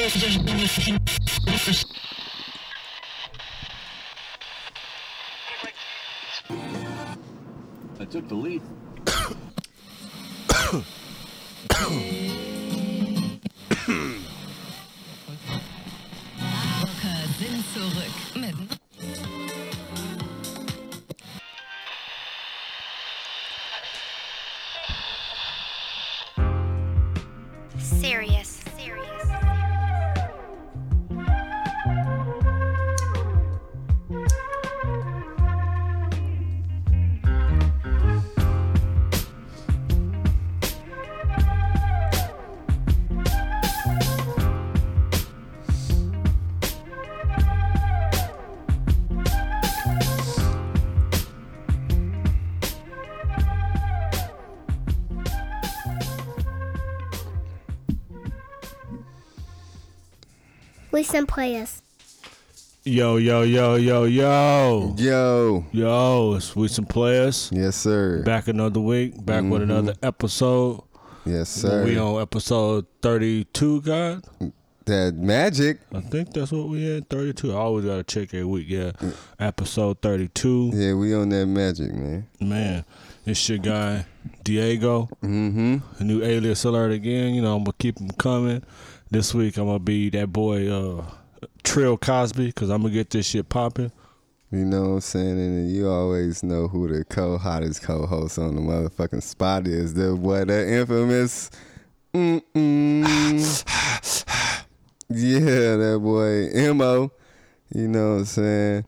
I took the lead. Listen, players. Yo, yo, yo, yo, yo. Yo. Yo, it's we some players. Yes, sir. Back another week, back with another episode. Yes, sir. We on episode 32, God. that magic. I think that's what we had. 32. I always got to check every week, yeah. Episode 32. Yeah, we on that magic, man. Man, it's your guy, Diego. Mm-hmm. A new alias alert again. You know, I'm going to keep him coming. This week, I'm going to be that boy, uh, Trill Cosby, because I'm going to get this shit popping. You know what I'm saying? And you always know who the co-hottest co-host on the motherfucking spot is. The boy, the infamous. Yeah, that boy Mo. You know what I'm saying?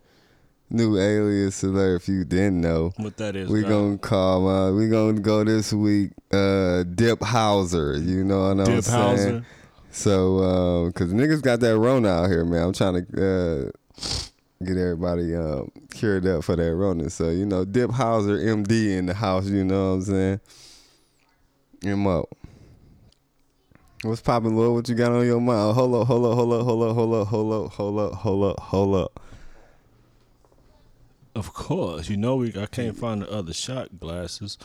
New alias alert. If you didn't know, What that is, we God. gonna call. Uh, we gonna go this week. Uh, Dip Hauser. You know what I'm Dip saying? Hauser. So, uh, cause niggas got that Rona out here, man. I'm trying to uh, get everybody um, cured up for that Rona. So, you know, Dip Hauser, MD in the house. You know what I'm saying? Mo. What's popping, Lord? What you got on your mind? Hold up, hold up, hold up, hold up, hold up, hold up, hold up, hold up, hold up. Of course, you know we. I can't find the other shot glasses,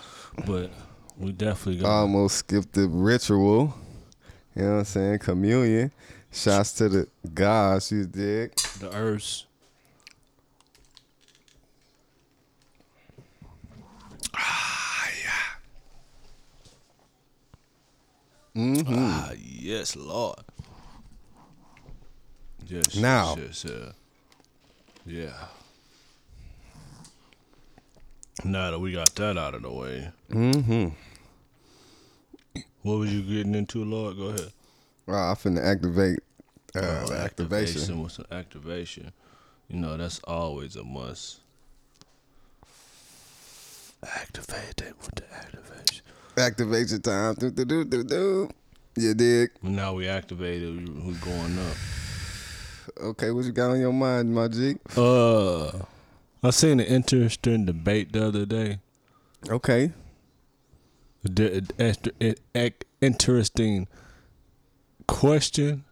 but we definitely got. I almost skipped the ritual. You know what I'm saying? Communion. Shots to the gods, you dig? the herbs. Mm-hmm. Ah, yes, Lord. Yes. Now. Yes, yes, yeah. Yeah. Now that we got that out of the way, Mm-hmm. What was you getting into, Lord? Go ahead. Wow, I finna activate uh, Oh, the activation. with some activation. You know, that's always a must. Activate it with the activation. Activation time. Do, do, do, do, do. You dig? Now we activated. We, we going up. Okay, what you got on your mind, my G? Uh, I seen an interesting debate the other day. Okay. The, interesting question.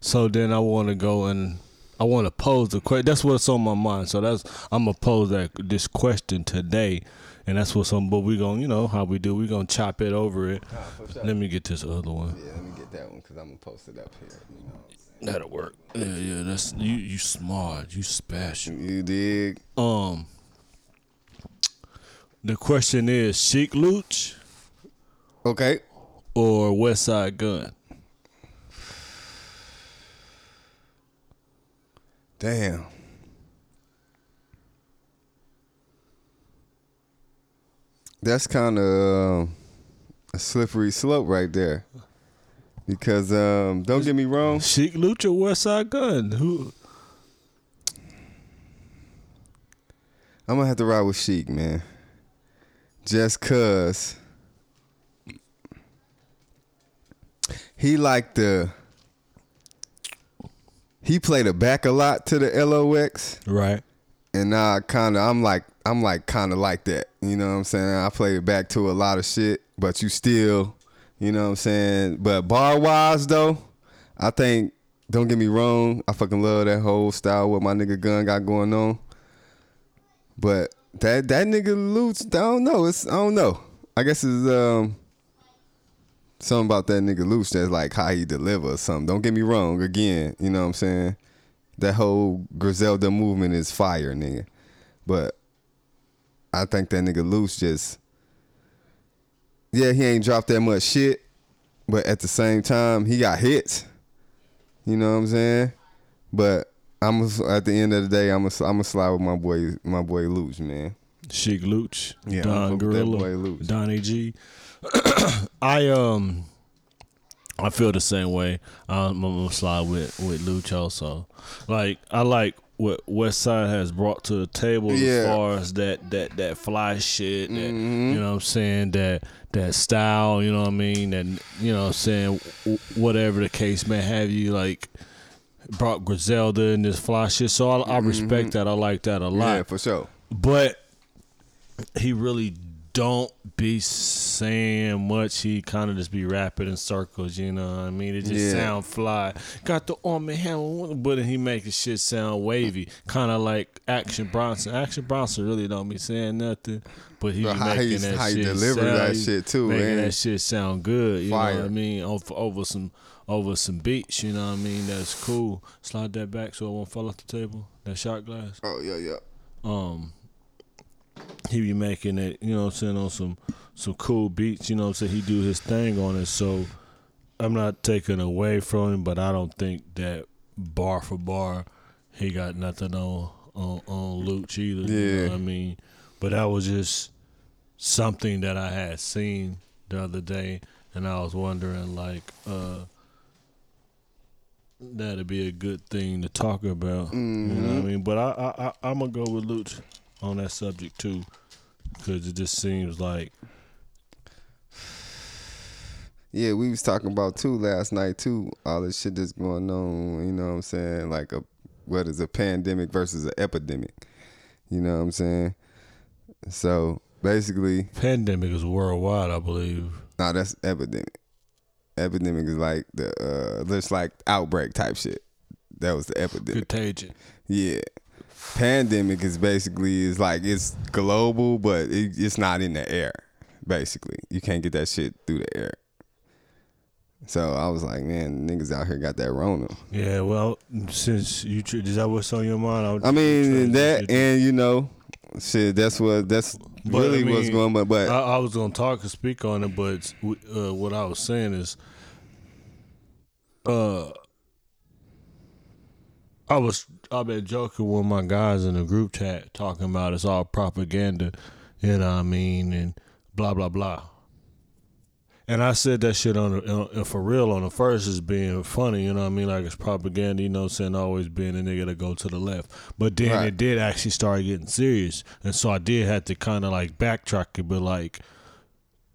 So then I want to go and I want to pose the question. That's what's on my mind. So that's I'm gonna pose that this question today, and that's what's on. But we gonna, you know how we do. We gonna chop it over it. Let me get this other one. Yeah, let me get that one because I'm gonna post it up here. You know. That'll work. Yeah, yeah. That's you. You smart. You special. You dig? Um. The question is: Sheek Louch Okay. or Westside Gunn? Damn. That's kind of a slippery slope right there. Because um, don't get me wrong, Sheek Louch or Westside Gunn? Who? I'm gonna have to ride with Sheek, man. Just cause he like the he played a back a lot to the LOX, Right. and I kind of I'm like I'm like kind of like that. You know what I'm saying? I played it back to a lot of shit, but you still, you know what I'm saying? But bar wise though, I think don't get me wrong, I fucking love that whole style what my nigga Gunn got going on. But that that nigga Louch, I don't know. It's I don't know. I guess it's um something about that nigga Louch that's like how he deliver or something. Don't get me wrong. Again, you know what I'm saying? That whole Griselda movement is fire, nigga. But I think that nigga Louch just yeah, he ain't dropped that much shit, but at the same time, he got hits. You know what I'm saying? But I'm at the end of the day, I'm a, I'm a slide with my boy my boy Louch, man. Sheek Louch, Yeah, Don fuck with that Gorilla, Louch. Donnie G. I um, I feel the same way. I'm gonna slide with with Louch also. Like I like what Westside has brought to the table Yeah. as far as that that that fly shit. That Mm-hmm. you know what I'm saying that that style. You know what I mean. That you know what I'm saying whatever the case may have you like. Brought Griselda and this fly shit, so I, I respect that. I like that a lot Mm-hmm. Yeah, for sure. but he really don't be saying much. He kind of just be rapping in circles, you know what I mean? It just Yeah. sound fly. Got the arm and hammer, but he make the shit sound wavy, kind of like Action Bronson. Action Bronson really don't be saying nothing, but he But how making that how shit deliver sound, that shit too, making man. that shit sound good. You know Fire. what I mean? Over, over some over some beats, you know what I mean? That's cool. Slide that back so it won't fall off the table. That shot glass Oh yeah, yeah. um he be making it, you know what I'm saying, on some some cool beats, you know what I'm saying? He do his thing on it. So I'm not taking away from him, but I don't think that bar for bar he got nothing on on, on Louch either. You Yeah. know what I mean? But that was just something that I had seen the other day and I was wondering like uh that'd be a good thing to talk about. You know what I mean? But I, I, I I'm gonna go with Louch on that subject too, because it just seems like Yeah, we was talking about too last night too. All this shit that's going on. You know what I'm saying? Like a what is a pandemic versus an epidemic. You know what I'm saying? So basically, pandemic is worldwide. I believe. nah, that's epidemic. Epidemic is like the uh, just like outbreak type shit. That was the epidemic. Contagion. Yeah. Pandemic is basically is like it's global, but it, it's not in the air. Basically, you can't get that shit through the air. So I was like, man, niggas out here got that Rona. Yeah. Well, since you is that what's on your mind? would I mean that, and you know, shit. That's what that's But, really I what's going. on. But I, I was gonna talk and speak on it, but uh, what I was saying is, uh, I was I've been joking with my guys in the group chat talking about it's all propaganda, you know what I mean, and blah blah blah. And I said that shit on the, uh, for real on the first is being funny, you know what I mean? Like it's propaganda, you know what I'm saying? Always being a nigga to go to the left. But then Right. it did actually start getting serious. And so I did have to kind of like backtrack it, but like,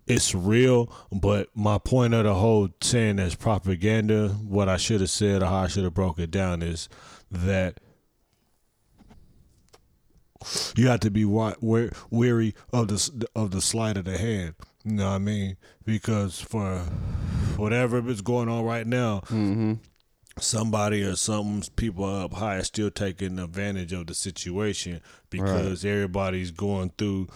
it's real. But my point of the whole saying that's propaganda, what I should have said or how I should have broke it down is that you have to be wa- wa- wary of the of the sleight of the hand. You know what I mean? Because for whatever is going on right now, somebody or some people up high are still taking advantage of the situation because everybody's going through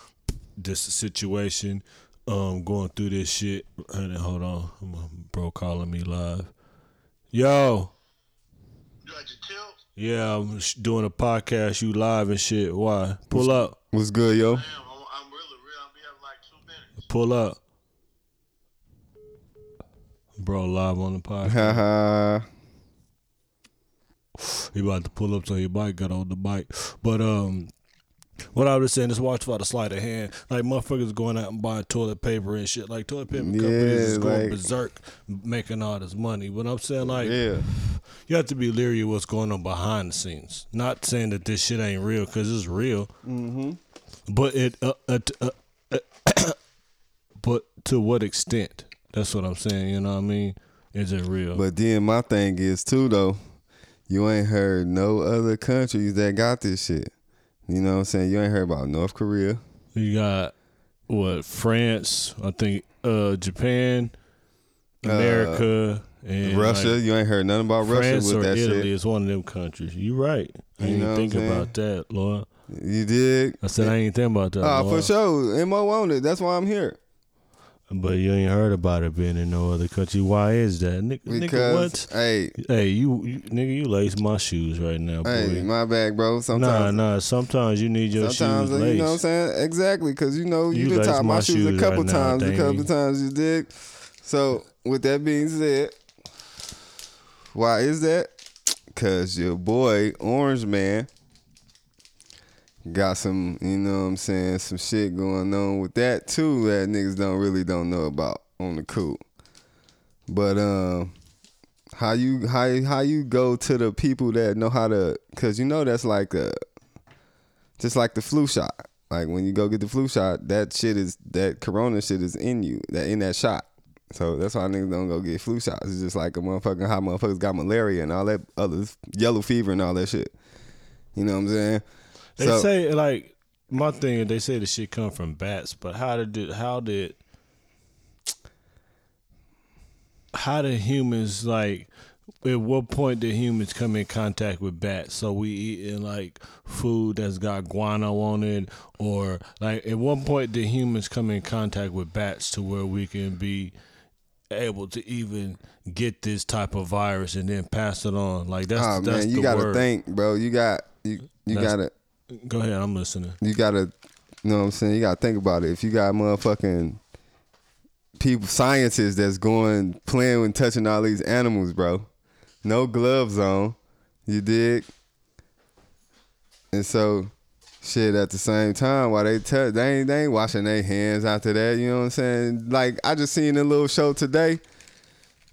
this situation, um, going through this shit. Honey, hold on, my bro calling me live. Yo. Yeah, I'm doing a podcast. You live and shit. Why? Pull up. what's good, yo? Pull up. Bro, live on the podcast. Haha. He about to pull up so he bike got on the bike. But um what I was saying is watch for the sleight of hand. Like motherfuckers going out and buying toilet paper and shit. Like toilet paper companies is going like- berserk making all this money. But I'm saying like yeah. you have to be leery of what's going on behind the scenes. Not saying that this shit ain't real because it's real. Mm-hmm. But it, uh, uh, uh, uh, but to what extent? That's what I'm saying. You know what I mean? Is it real? But then my thing is too though, you ain't heard no other countries that got this shit. You know what I'm saying? You ain't heard about North Korea. you got what? France? I think uh, Japan, America, and Russia, like, you ain't heard nothing about Russia France with or that Italy shit. is one of them countries. You right. I You didn't know what even think about that, Lord. You did. I said I ain't think about that. Ah, Lord. for sure. Mo on it. That's why I'm here. But you ain't heard about it being in no other country. Why is that, nigga? nigga Because what? hey, Hey, you, you nigga, you lace my shoes right now, boy. hey, my bag, bro. Sometimes, nah. nah. Sometimes you need your sometimes shoes you know what I'm saying? Exactly, because you know you, You done lace tied my my shoes a couple right now, times, a couple dang. times you dig. So with that being said, why is that? Cause your boy Orange Man got some, you know what I'm saying, some shit going on with that too that niggas don't really don't know about on the cool. But um how you how how you go to the people that know how to cause you know that's like a just like the flu shot. Like when you go get the flu shot, that shit is that corona shit is in you, that in that shot. So that's why niggas don't go get flu shots. It's just like a motherfucking how motherfuckers got malaria and all that other yellow fever and all that shit. You know what I'm saying? They So- say like my thing. is They say the shit come from bats, but how did it, how did how did humans like? At what point did humans come in contact with bats? So we eating like food that's got guano on it, or like at what point did humans come in contact with bats to where we can be able to even get this type of virus and then pass it on? Like that's oh that's man, you gotta word. think, bro. You got you you That's- gotta Go ahead, I'm listening. you gotta you know what I'm saying, you gotta think about it. If you got motherfucking people scientists that's going playing and touching all these animals, bro. No gloves on. You dig? And so shit at the same time while they touch they ain't they ain't washing their hands after that, you know what I'm saying? Like I just seen a little show today.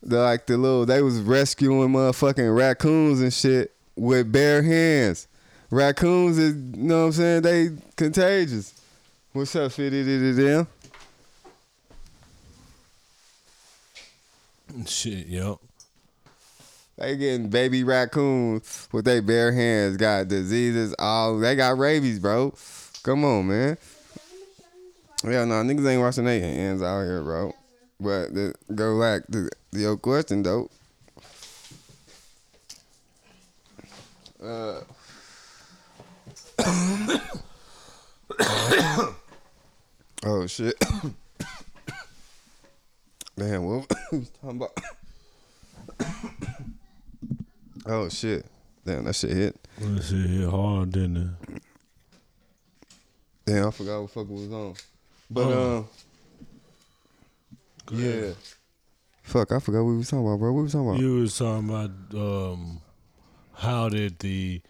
The like the little they was rescuing motherfucking raccoons and shit with bare hands. Raccoons is you know what I'm saying, they contagious. What's up, fitty to them? Shit, yep. They getting baby raccoons with their bare hands, got diseases, all they got rabies, bro. Come on, man. Yeah, no, niggas ain't washing their hands out here, bro. But the, go back to your question though. Uh, oh shit. Damn, what was talking about? Oh shit. Damn, that shit hit. That shit hit hard, didn't it? Damn, I forgot what fuck was on. But Oh. um Yeah. Fuck, I forgot what we was talking about, bro. What we was talking about? You was talking about um, how did the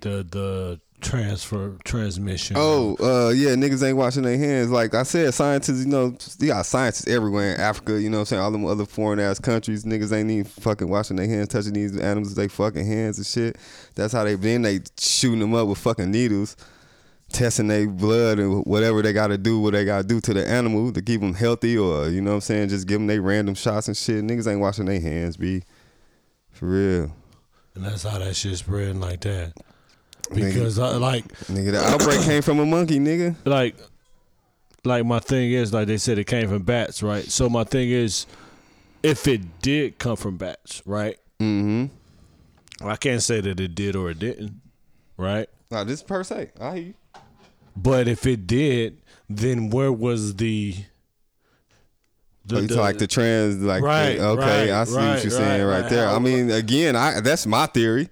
the the transfer transmission? Oh, uh, yeah, niggas ain't washing their hands. Like I said, scientists, you know, you got scientists everywhere in Africa, you know what I'm saying? All them other foreign ass countries, niggas ain't even fucking washing their hands, touching these animals with their fucking hands and shit. That's how they been. They shooting them up with fucking needles, testing their blood and whatever they gotta do, what they gotta do to the animal to keep them healthy or, you know what I'm saying, just give them they random shots and shit. Niggas ain't washing their hands, be For real. and that's how that shit spreading like that. Because I, like Nigga, the outbreak came from a monkey, nigga. like like my thing is like they said it came from bats, right? So my thing is if it did come from bats, right? Mm-hmm. I can't say that it did or it didn't, right? Nah, this per se. I hear you. But if it did, then where was the the, oh, you talk like the trans, like Right, the- okay, right, I see right, what you're saying right, there. I mean, again, I that's my theory.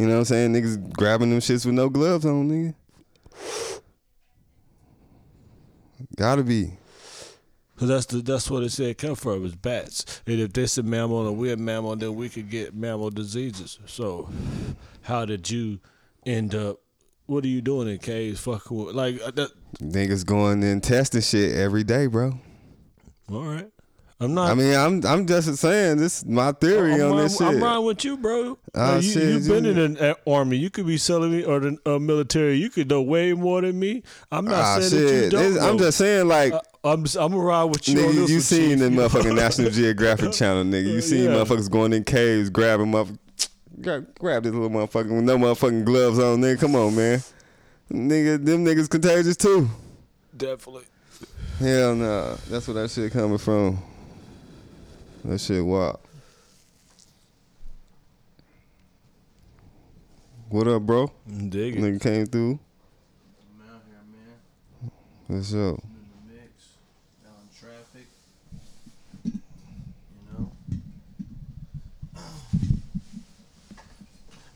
You know what I'm saying? Niggas grabbing them shits with no gloves on, nigga. Gotta be. Cause that's the that's what it said come from is bats. And if this a mammal and we're a mammal, then we could get mammal diseases. So, how did you end up? What are you doing in caves? Fucking with, like uh, that. Niggas going and testing shit every day, bro. All right, I'm not. I mean, I'm I'm just saying this is my theory I'm, on riding- this shit. I'm riding with you, bro. Ah, Like, you, shit, you've been you- in an uh, army. You could be selling me or the uh, military. You could know way more than me. I'm not ah, saying that you don't. This- I'm just saying, like, Uh, I'm I'm gonna ride with you. on nigga, this you one, seen the motherfucking National Geographic channel, nigga. You seen Yeah. motherfuckers going in caves, grabbing motherfuckers. Grab, grab this little motherfucker with no motherfucking gloves on, nigga. Come on, man. Nigga, them niggas contagious too. Definitely. Hell nah. That's where that shit coming from. That shit wild. What up, bro? Dig. Nigga came through. I'm out here, man. What's up? Down traffic.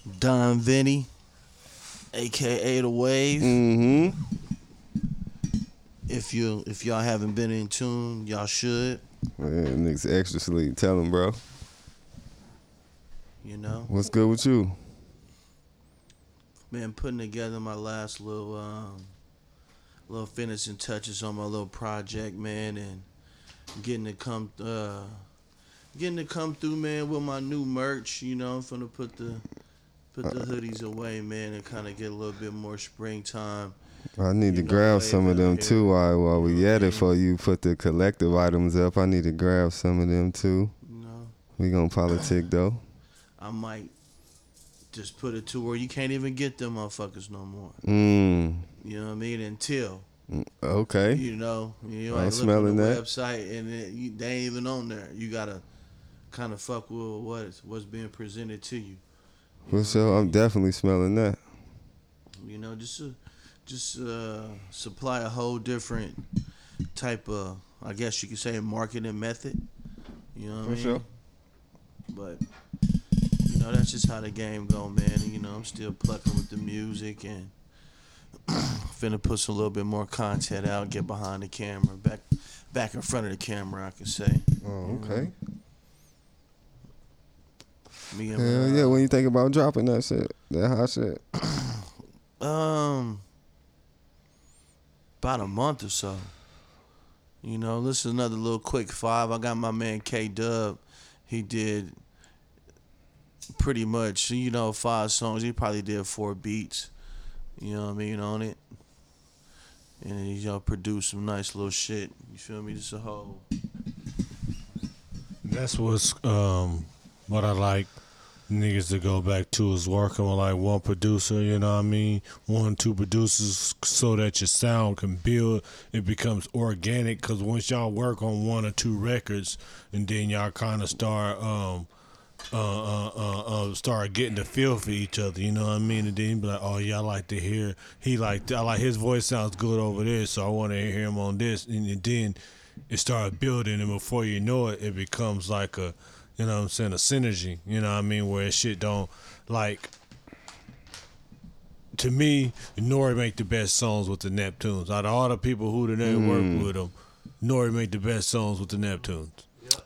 Don Vinny, aka the Wave. Mm-hmm. If you if y'all haven't been in tune, y'all should. Man, niggas extra sleep. Tell him, bro. You know, What's good with you? man, putting together my last little um, little finishing touches on my little project, man, and getting to come uh, getting to come through, man, with my new merch. You know, I'm finna put the put the hoodies away, man, and kind of get a little bit more springtime. I need to You grab some of them too while while we at it for you put the collective items up. I need to grab some of them too. You know, We gonna politic though. I might just put it to where you can't even get them motherfuckers no more. Mm. You know what I mean? Until Okay. you know, you know, I'm smelling that. website and it, you, they ain't even on there. You gotta kind of fuck with what's what's being presented to you. Well, so I'm definitely smelling that. You know, just uh, just uh, supply a whole different type of, I guess you could say, marketing method. You know what I For mean? sure. But you know, that's just how the game go, man. You know, I'm still plucking with the music and finna put some little bit more content out, get behind the camera, back back in front of the camera, I can say. Oh, okay. Me and Hell uh, yeah. When you think about dropping that shit, that hot shit. Um, about a month or so. You know, this is another little quick five. I got my man K Dub. He did pretty much, you know, five songs. He probably did four beats. You know what I mean on it. And he, know, produced some nice little shit. You feel me? Just a whole. That's what's um what I like niggas to go back to is working with like one producer, you know what I mean? One, two producers so that your sound can build. It becomes organic because once y'all work on one or two records and then y'all kind of start um uh, uh, uh, uh, start getting the feel for each other. You know what I mean? And then be like, oh yeah, I like to hear. He like I like his voice sounds good over there, so I want to hear him on this. And then it started building, and before you know it, it becomes like a, you know what I'm saying, a synergy. You know what I mean? Where shit don't like. To me, Nori make the best songs with the Neptunes. Out of all the people who done work hmm. with him, Nori make the best songs with the Neptunes.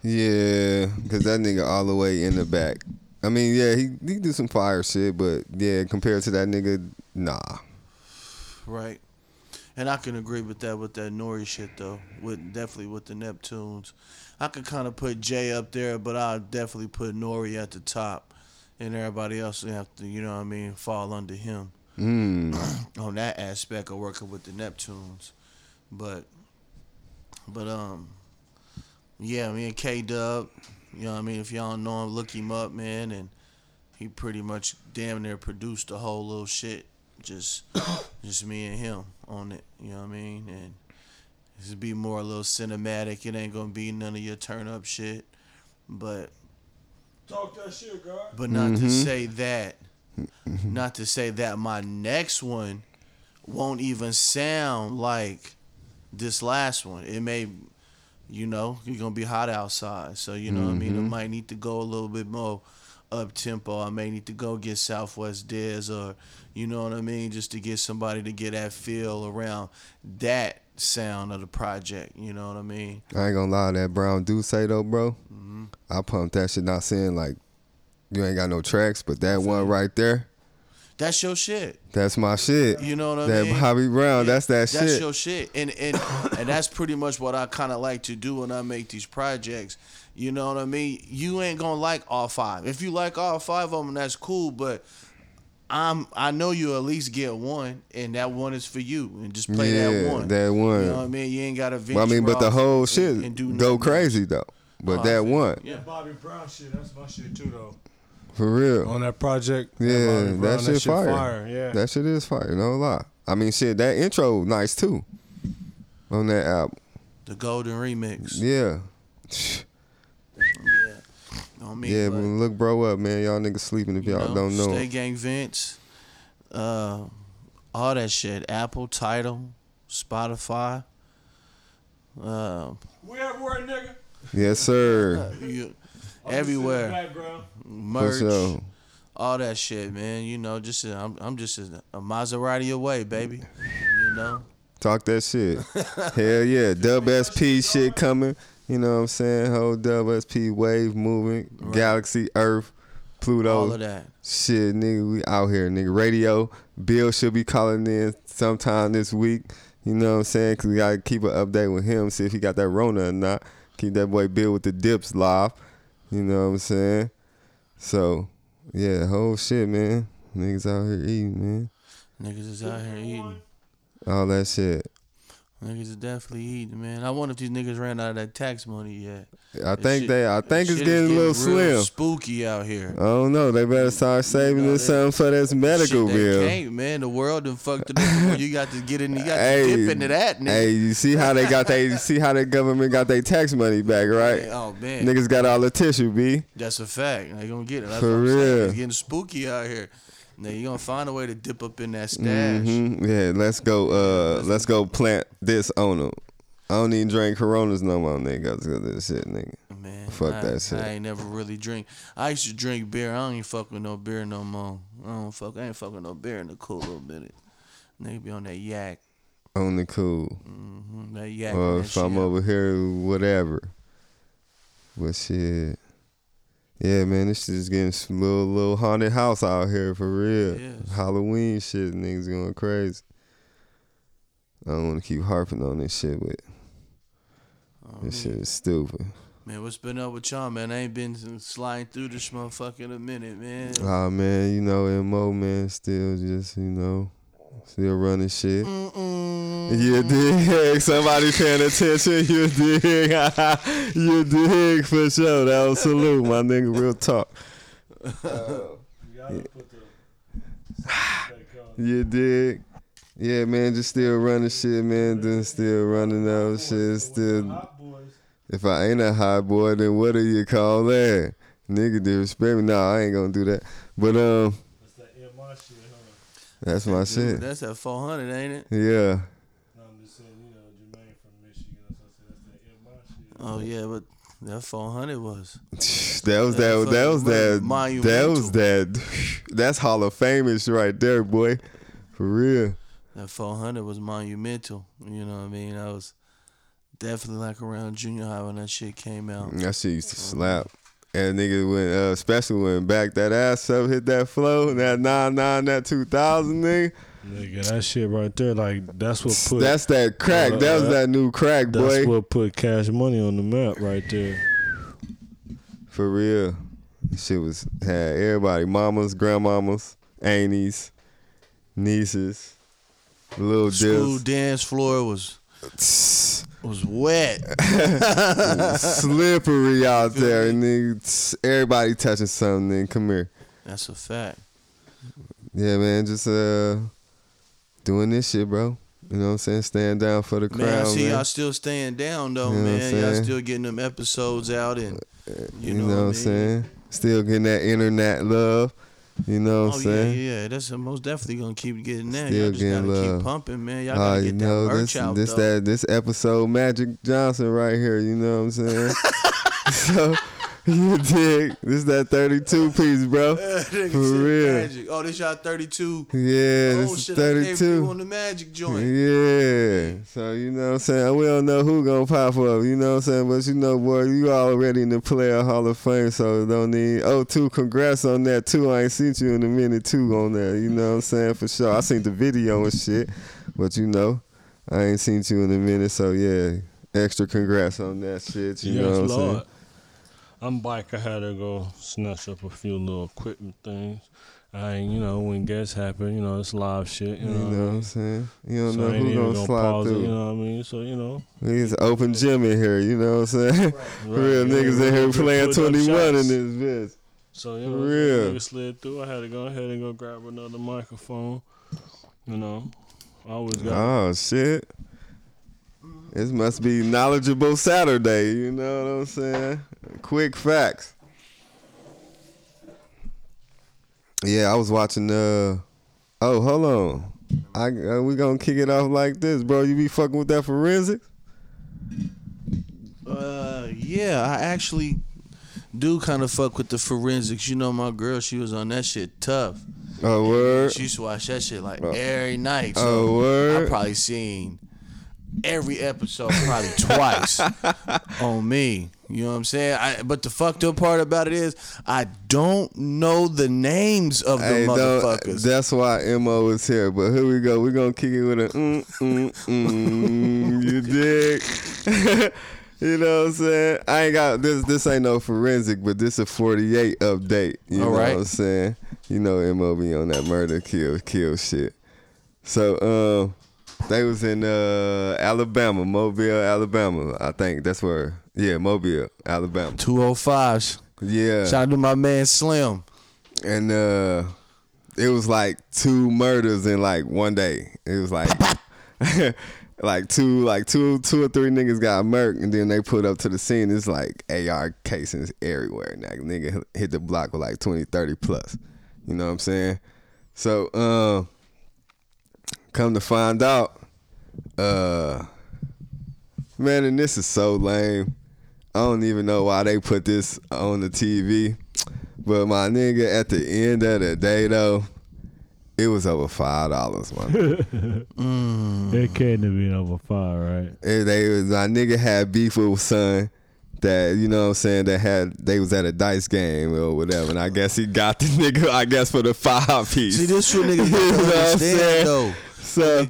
Yeah, because that nigga all the way in the back. I mean, yeah, he he do some fire shit, but yeah, compared to that nigga, nah. Right. And I can agree with that with that Nori shit though. With definitely with the Neptunes. I could kind of put Jay up there, but I'll definitely put Nori at the top. And everybody else would have to, you know what I mean, fall under him Mm. on that aspect of working with the Neptunes. But but um yeah, me and K Dub, you know what I mean, if y'all know him, look him up, man, and he pretty much damn near produced the whole little shit. Just just me and him on it, you know what I mean? And this be more a little cinematic. It ain't gonna be none of your turn up shit. But Talk that shit, God. but not to mm-hmm. say that not to say that my next one won't even sound like this last one. It may you know, you're gonna be hot outside. So you know what I mean? It mm-hmm. might need to go a little bit more up tempo. I may need to go get Southwest Diz or you know what I mean, just to get somebody to get that feel around that sound of the project. You know what I mean? I ain't gonna lie, that Brown do say though, bro. Mm-hmm. I pumped that shit. Not saying like you ain't got no tracks, but that one right there, That's your shit. that's my shit. You know what I that mean? Bobby Brown, that's that That's shit. That's your shit, and and and that's pretty much what I kind of like to do when I make these projects. You know what I mean? You ain't gonna like all five. If you like all five of them, that's cool. But I'm I know you at least get one, and that one is for you, and just play yeah, that one. that one. You know what I mean? You ain't gotta. Well, I mean, but the whole and- shit and do go nothing crazy though. But Oh, that I one, Yeah. Bobby Brown shit, that's my shit too though. for real. On that project, Yeah, that Brown, shit fire. Yeah, That shit is fire, no lie. I mean, shit, that intro nice too. On that album, The Golden Remix. yeah, Yeah. On me, yeah. but- But look, bro, up, man. Y'all niggas sleeping if You y'all don't know. Stay Gang Vince, uh, all that shit. Apple, Tidal, Spotify. Uh, we everywhere, nigga. Yes, sir. you, everywhere. For Merch, sure. all that shit, man. You know, just a, I'm I'm just a, a Maserati away, baby. You know. Talk that shit. Hell yeah. Dub SP shit coming. You know what I'm saying? Whole WSP wave moving. Galaxy, Earth, Pluto. All of that. Shit, nigga, we out here, nigga. Radio. Bill should be calling in sometime this week. You know what I'm saying? Cause we gotta keep an update with him, see if he got that Rona or not. Keep that boy Bill with the dips live. You know what I'm saying? So, yeah, whole shit, man. Niggas out here eating, man. Niggas is out here eating. All that shit. Niggas is definitely eating, man. I wonder if these niggas ran out of that tax money yet. I That think shit- they. I think it's getting a little slim. spooky out here. I don't know. They better start saving know, this they- something for this medical Shit, they bill. can't, man. The world done fucked it up. You got to get in. You got to Hey, dip into that, nigga. Hey, you see how they got they see how the government got their tax money back, right? Oh man, Niggas got all the tissue, b. that's a fact. They gonna get it. That's For what I'm saying. real. It's getting spooky out here. Now you gonna find a way to dip up in that stash. hmm Yeah, let's go. Uh, let's go plant this on them. I don't even drink Coronas no more, nigga. Cause of this shit, nigga. Man, Fuck I, that shit. I ain't never really drink. I used to drink beer. I don't even fuck with no beer no more. I don't fuck. I ain't fucking no beer in a cool little minute. Nigga be on that yak. On the cool. Mm-hmm, That yak. Or that if I'm shit. over here, whatever. But shit. Yeah, man, this shit is getting some little little haunted house out here for real. Yes. Halloween shit, niggas going crazy. I don't want to keep harping on this shit, but Oh, this man. shit is stupid. Man, what's been up with y'all, man? I ain't been sliding through this motherfucker in a minute, man. Ah man, you know, Mo man still just, you know, still running shit. You dig? Somebody paying attention. You dig? you dig for sure. That was salute, my nigga. Real talk. You dig? Yeah, man, just still running shit, man. Then still running out shit. Still, if I ain't a hot boy, then what do you call that? Nigga, disrespect me. Nah, I ain't gonna do that. But um, that's my Dude, shit. That's at 400, ain't it? Yeah. Oh yeah, but that 400 was. That was that. That was that. That was that. That's Hall of Famous right there, boy. For real. That 400 was monumental. You know what I mean? I was definitely like around junior high when that shit came out. That shit used to slap. And nigga went, uh, especially when back that ass up, hit that flow, that nine nine, that two thousand nigga. Nigga, that shit right there, like that's what put That's that crack. That was Uh, that new crack, that's boy. That's what put Cash Money on the map right there. For real. Shit was had everybody, mamas, grandmamas, aunties, nieces, little School dance floor was was wet. slippery out there, and nigga. Everybody touching something, nigga. Come here. That's a fact. Yeah, man, just uh doing this shit, bro. You know what I'm saying? Stand down for the crowd, Man, I see man. y'all still staying down though, You know man. Y'all still getting them episodes out and you, you know, know, what I'm mean? saying? Still getting that internet love. You know what Oh I'm yeah, saying? yeah. That's uh, most definitely gonna keep getting that. Still Y'all just gotta getting love. keep pumping, man. Y'all Oh, gotta you get that know merch this out this though. that this episode Magic Johnson right here, you know what I'm saying? so you dig. This that 32 piece, bro. Nigga For real. Magic. Oh, this y'all 32. Yeah, oh this is shit, I 32. on the Magic joint. Yeah. So you know what I'm saying? We don't know who gonna pop up, you know what I'm saying? But you know, boy, you already in the player hall of fame, so don't need oh two, congrats on that too. I ain't seen you in a minute too on that, you know what I'm saying? For sure. I seen the video and shit. But you know, I ain't seen you in a minute, so yeah. Extra congrats on that shit. You yes, know what I'm Lord. saying? I'm bike. I had to go snatch up a few little equipment things. I you know, when guests happen, you know, it's live shit. You You know, what what I'm saying? You don't so know I ain't who even gonna gonna slide pause it, through. you know what I mean? So you know, He's an open gym in here, you know what I'm saying? Real Right, niggas yeah, in here playing put up 21 in this bitch. So you For know, real. nigga slid through. I had to go ahead and go grab another microphone. You know, I always got. Oh shit. This must be knowledgeable Saturday, you know what I'm saying? Quick facts. Yeah, I was watching uh Oh, hold on. I uh, we going to kick it off like this, bro. You be fucking with that forensics? Uh, yeah, I actually do kind of fuck with the forensics. You know, my girl, she was on that shit tough. Oh word. She used to watch that shit like every night. So Oh, word. I probably seen every episode probably twice on me. You know what I'm saying? I, but the fucked up part about it is I don't know the names of the Hey, motherfuckers. that's why Mo is here. But here we go. We're gonna kick it with a mm, mm, mm, you dig? you know what I'm saying? I ain't got this. This ain't no forensic, but this a 48 update. You All know right. what I'm saying? You know Mo be on that murder, kill, kill shit. So um, they was in uh Alabama, Mobile, Alabama. I think that's where. Yeah, Mobile, Alabama. 205s. Yeah. Shout out to my man Slim. and uh it was like two murders in like one day. It was like like two like two two or three niggas got murked and then they put up to the scene. It's like AR casings everywhere. Now nigga hit the block with like 20, 30 plus. You know what I'm saying? So um come to find out, uh man, and this is so lame. I don't even know why they put this on the TV. But my nigga, at the end of the day though, it was over five dollars, man. It can't have been over five, right? And they was my nigga had beef with son that you know what I'm saying that had they was at a dice game or whatever, and I guess he got the nigga I guess for the five piece. See, this what niggas You know don't what I'm understand though.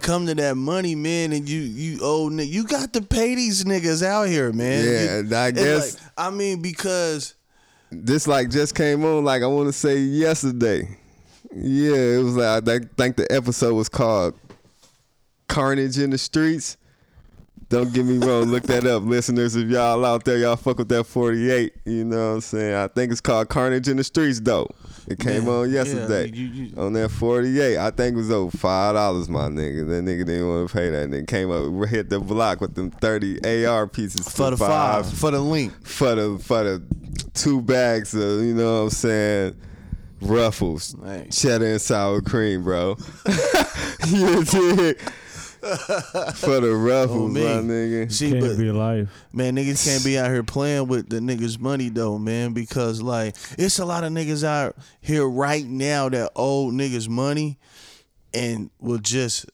Come to that money, man, and you you old nigga, you got to pay these niggas out here, man. Yeah, You- I guess- like- I mean, because this like just came on like I want to say yesterday. Yeah, it was like I think the episode was called "Carnage in the Streets." Don't get me wrong, look that up, listeners. If y'all out there, y'all fuck with that 48. You know what I'm saying? I think it's called Carnage in the Streets, though. It came Yeah, on yeah, yesterday you- you- on that 48. I think it was over five dollars, my nigga. That nigga didn't want to pay that. And Nigga came up, hit the block with them 30 AR pieces for the five, for the link. for the for the two bags of you know what I'm saying ruffles, Hey. cheddar and sour cream, bro. you dig? For the ruffles, On oh, me. my nigga. See, Can't but be life. man, niggas can't be out here playing with the niggas' money though, man, because like it's a lot of niggas out here right now that owe niggas money and will just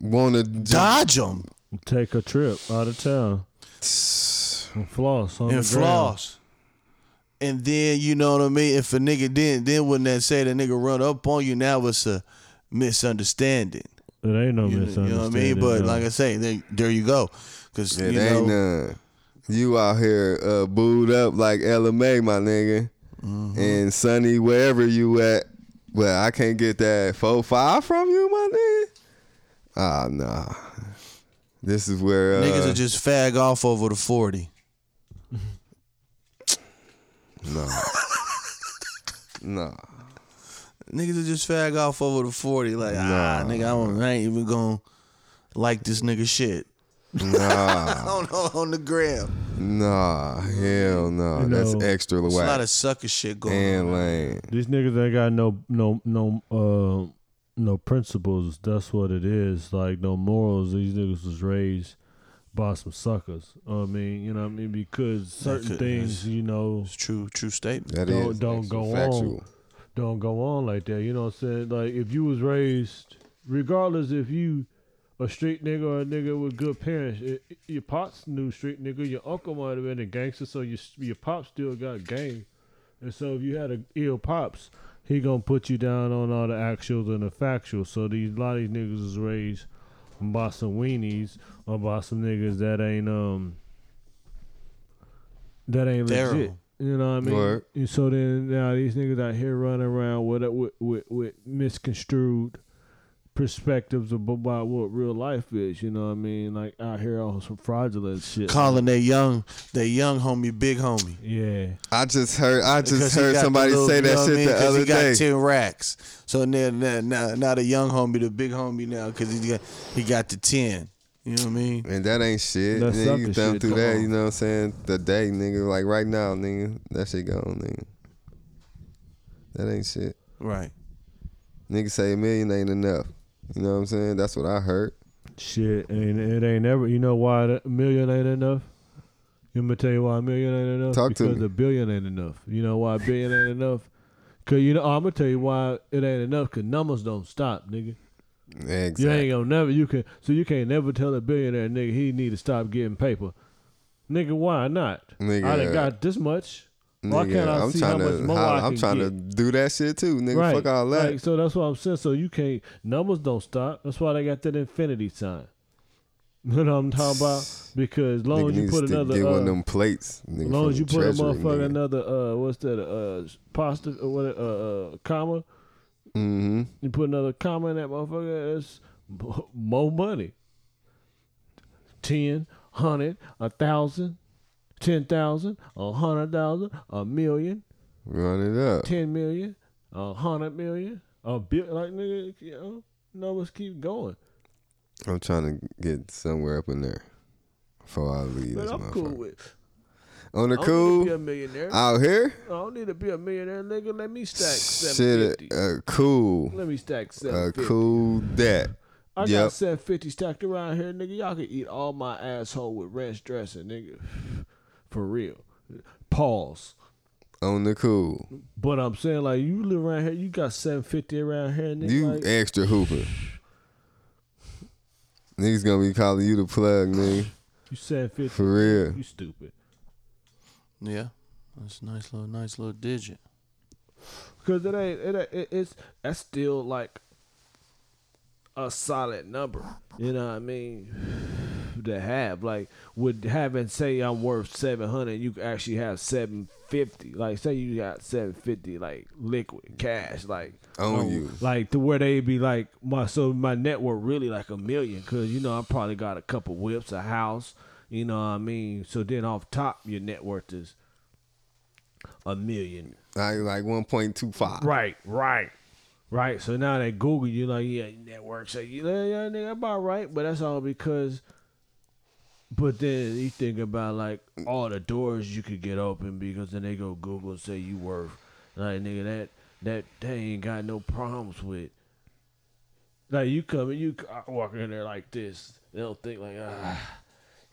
Wanna dodge them Take a trip out of town and floss on and the ground. floss. And then you know what I mean. If a nigga didn't, then wouldn't that say the nigga run up on you? Now it's a misunderstanding. It ain't no You, misunderstanding. you know what I mean? But no. like I say, there, there you go. Cause It you ain't know, none. You out here uh, booed up like LMA, my nigga, Mm-hmm. and Sunny wherever you at. But I can't get that four five from you, my nigga. Ah, nah. This is where uh, niggas will just fag off over the forty. Nah. nah. Niggas will just fag off over the forty. Like ah, nigga, I, don't, I ain't even gonna like this nigga shit Nah. on on the gram. nah. Hell no. You That's know, extra There's a lot of sucker shit going and on. lame. These niggas ain't got no no no uh no principles. That's what it is. Like no morals. These niggas was raised by some suckers. I mean, you know what I mean? Because certain could- things, you know, It's true, true statement. That Don't- is don't go factual. on. Don't go on like that. You know what I'm saying? Like if you was raised, regardless if you a street nigga or a nigga with good parents, it, it- your pops knew street nigga, your uncle might have been a gangster, so your your pops still got game. And so if you had a ill pops, he gonna put you down on all the actuals and the factuals. So these a lot of these niggas is raised by some weenies or by some niggas that ain't um that ain't legit. Thorough. You know what I mean? Word. And so then now these niggas out here running around with uh, with with, with misconstrued perspectives about what real life is. You know what I mean? Like out here on some fraudulent shit. Calling their young, their young homie, big homie. yeah. I just heard I just Because heard got the somebody little- say that what I shit mean? the 'Cause other he got day. ten racks. So now, now, now, now the young homie, the big homie now, because he got he got the ten. You know what I mean? And that ain't shit. That's Nigga, you thumb shit, through come that, on. you know what I'm saying? The day, nigga, like right now, nigga, that shit gone, nigga. That ain't shit. Right. Nigga say a million ain't enough. You know what I'm saying? That's what I heard. Shit, and it ain't never. You know why a million ain't enough? Let me tell you why a million ain't enough. Talk to because me. a billion ain't enough. You know why a billion ain't enough? Cause you know I'm gonna tell you why it ain't enough. Cause numbers don't stop, nigga. You ain't gonna never. You can. So you can't never tell a billionaire nigga he need to stop getting paper. Nigga, why not? Nigga, I done got this much. Why Nigga, can't I I'm see trying how much to, more holla- I I'm can trying to do that shit too, nigga. Right. Fuck all that. Like, so that's what I'm saying. So you can't numbers don't stop. That's why they got that infinity sign. You know what I'm talking about? Because as long nigga as you put another, get uh, one of them plates. Nigga, as long as you put a motherfucker another uh what's that uh pasta uh, what uh, uh comma Mm-hmm. you put another comma in that motherfucker that's more money. Ten, hundred, a thousand, ten thousand, a hundred thousand, a million, Run it up. ten million, a hundred million, a bill like nigga, you know, numbers keep going. I'm trying to get somewhere up in there before I leave But I'm cool with. On the I don't need to cool, be a millionaire. out here, I don't need to be a millionaire, nigga. Let me stack seven shit, fifty. uh, cool, Let me stack uh, seven fifty. cool that. I got Yep. seven fifty stacked around here, nigga. Y'all can eat all my asshole with ranch dressing, nigga. For real. Pause. On the cool, But I'm saying like you live around here, you got seven fifty around here, nigga. you like, extra hooper. Niggas gonna be calling you the plug, nigga. you seven fifty. For real. You stupid. Yeah, that's a nice little, nice little digit. Cause it ain't it, it it's that's still like a solid number. You know what I mean? To have like with having say I'm worth seven hundred, you can actually have seven fifty. Like say you got seven fifty like liquid cash, like On um, you. like to where they be like my so my net worth really like a million because you know I probably got a couple whips, a house. You know what I mean? So then off top, your net worth is a million. Like like one point two five. Right, right, right. So now they Google you like, yeah, network say, yeah, yeah, nigga, about right, but that's all because. But then you think about like all the doors you could get open because then they go Google and say you worth like nigga that that they ain't got no problems with. Like you come and you I walk in there like this, they don't think like ah.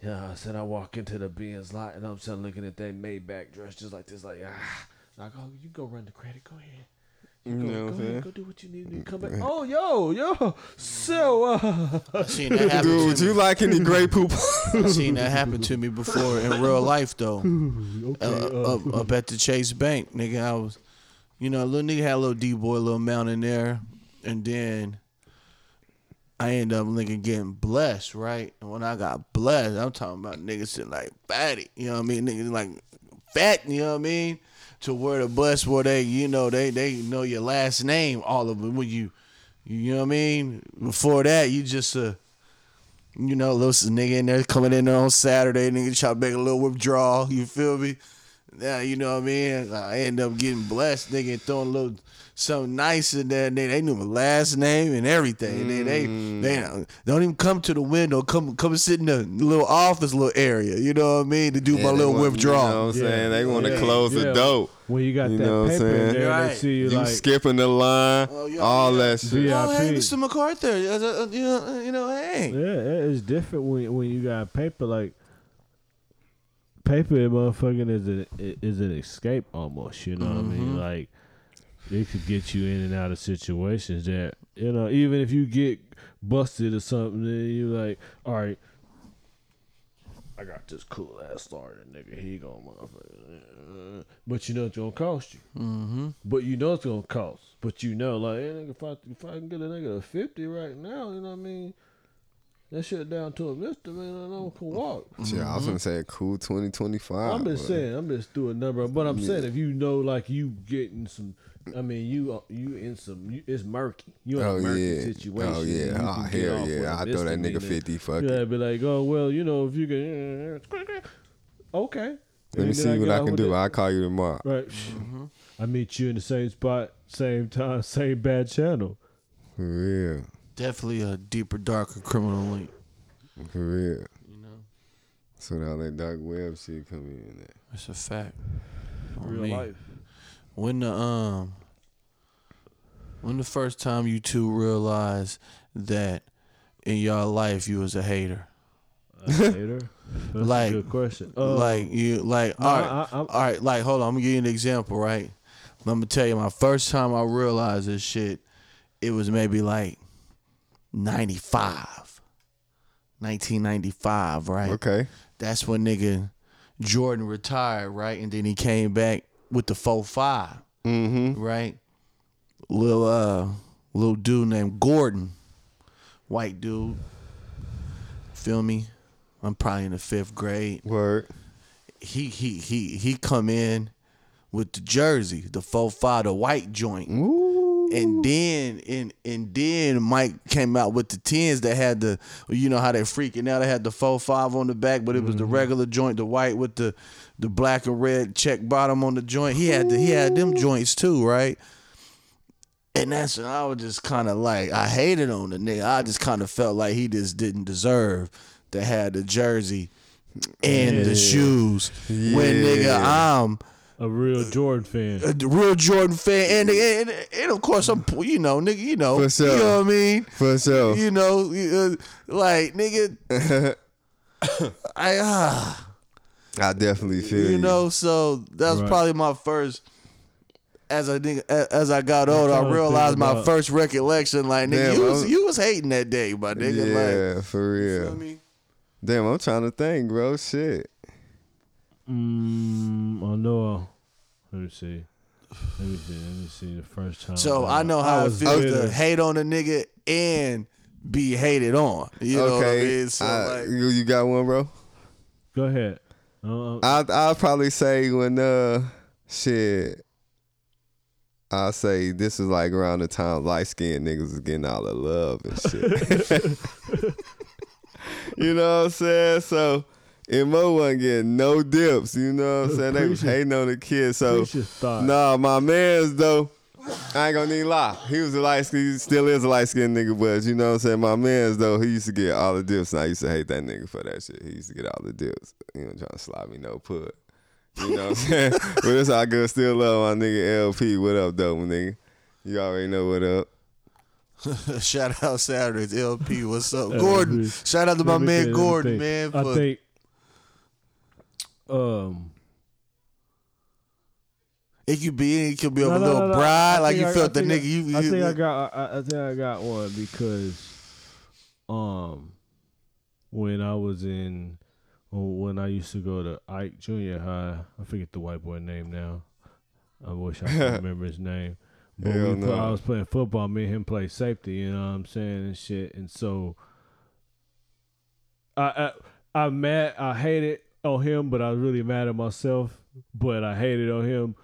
Yeah, I said I walk into the Benz lot and I'm still looking at that Maybach dress just like this, like ah. Like, oh, you go run the credit. Go ahead. You You go, know go ahead. Go do what you need to do. Come back. Oh, yo, yo. So, uh, I seen that happen Dude, to you me. like any Grey poop? I seen that happen to me before in real life though. okay. uh, uh, up, up at the Chase Bank, nigga. I was, you know, a little nigga had a little D boy, little mount in there, and then I end up nigga getting blessed, right? And when I got blessed, I'm talking about niggas sitting like fatty, you know what I mean? Niggas like fat, you know what I mean? To where the blessed where they, you know, they they know your last name, all of them. When you, you know what I mean? Before that, you just uh you know, little nigga in there coming in there on Saturday, nigga try to make a little withdrawal. You feel me? Yeah, you know what I mean. I end up getting blessed, nigga, and throwing a little something nice in there. And they, they knew my last name and everything. They, they they don't- don't even come to the window. Come come sit in the little office, little area. You know what I mean? To do Yeah, my little want- withdrawal. You know what I'm saying? They want to Yeah. close the Yeah. dope. when you got You that know what I'm paper in saying? there, they see you, You like, skipping the line, Oh, yeah, all yeah. that shit. Yeah. Oh, hey, Mr. McCarthy. Uh, uh, You know, you know, hey. yeah, it's different when when you got paper. Like paper, motherfucking is an is an escape almost. You know what I mean? Like it could get you in and out of situations that you know. Even if you get busted or something, then you like, all right. I got this cool ass starter, nigga. He gonna motherfucker. But you know it's gonna cost you. Mm-hmm. But you know it's gonna cost. But you know, like, hey, nigga, if I if I can get a nigga a fifty right now, you know what I mean? That shit down to a mister, man. I know can walk. Shit, I was gonna say a cool 2025. I'm just but- saying, I'm just doing a number. But I'm saying, if you know, like, you getting some, I mean, you you in some, you, it's murky. You in Oh a murky yeah. situation. Oh yeah. Oh hell yeah. I throw that nigga 50. Fuck Yeah, it. be like, oh well, you know, if you can, okay. Let me see then what I can do. it. I'll call you tomorrow. Right. Mm-hmm. I meet you in the same spot, same time, same bad channel. For real. Definitely a deeper, darker criminal link. For real. You know, So now that dark web shit come in there. it's a fact. On Real me. life. When the um when the first time you two realized that in y'all life you was a hater? A hater? That's Like- a good question. Uh, like you, like no, all right, I- I'm- all right. Like hold on, I'm gonna give you an example, right? Let me tell you my first time I realized this shit. It was maybe like 95, 1995, right? Okay. That's when nigga Jordan retired, right? And then he came back with the 4-5, Mm-hmm. right? Little uh, little dude named Gordon, white dude. Feel me? I'm probably in the fifth grade Word. he he he he come in with the jersey, the 4 5, the white joint. Ooh. And then and and then Mike came out with the tens that had the you know how they freaking out. They had the faux five on the back, but it was the mm-hmm. regular joint, the white with the the black and red check bottom on the joint. He had the, he had them joints too, right? And that's when I was just kind of like I hated on the nigga. I just kind of felt like he just didn't deserve to have the jersey and the shoes. When nigga, I'm a real Jordan fan. a real Jordan fan, and, and and of course I'm you know nigga you know For sure. you know what I mean For sure. you know uh, like nigga I ah I definitely feel you. you know so that was Right. probably my first. As I nigga, a- as I got older, I trying to think realized my about- first recollection. Like nigga, Damn, you was I'm- you was hating that day, my nigga. yeah, Like, for you feel real. me? Damn, I'm trying to think, bro. Shit. Mm, I know. Let me see. Let me see. Let me see. The first time. So I know how it feels to hate on a nigga and be hated on. You know what I okay. mean? So I- like, you, you got one, bro? Go ahead. Uh, I I'll probably say when uh shit. I'll say this is like around the time light skinned niggas is getting all the love and shit. you know what I'm saying? So and Mo wasn't getting no dips, you know what I'm saying? They was Appreciate- hating on the kid. So Appreciate thought. nah, my man's though, I ain't gonna need lie. He was a light skin, he still is a light skinned nigga, but you know what I'm saying? My man's though, he used to get all the dips and I used to hate that nigga for that shit. He used to get all the dips. You know, trying to slide me no put. You know what I'm saying? but that's how good still love my nigga LP. What up, though, my nigga? You already know what up. shout out Saturdays, LP. What's up, Gordon? Shout out to my man think, let me Gordon, man. I think. Um. it could be it could be no, a no, little no, bride, like you I- felt I the nigga. You, I think I got. I, I think I got one because, um, when I was in, when I used to go to Ike Junior High, I forget the white boy name now. I wish I could remember his name. But Hell we, put- I was playing football. Me and him play safety. You know what I'm saying and shit. And so, I I, I mad. I hated on him, but I was really mad at myself. But I hated on him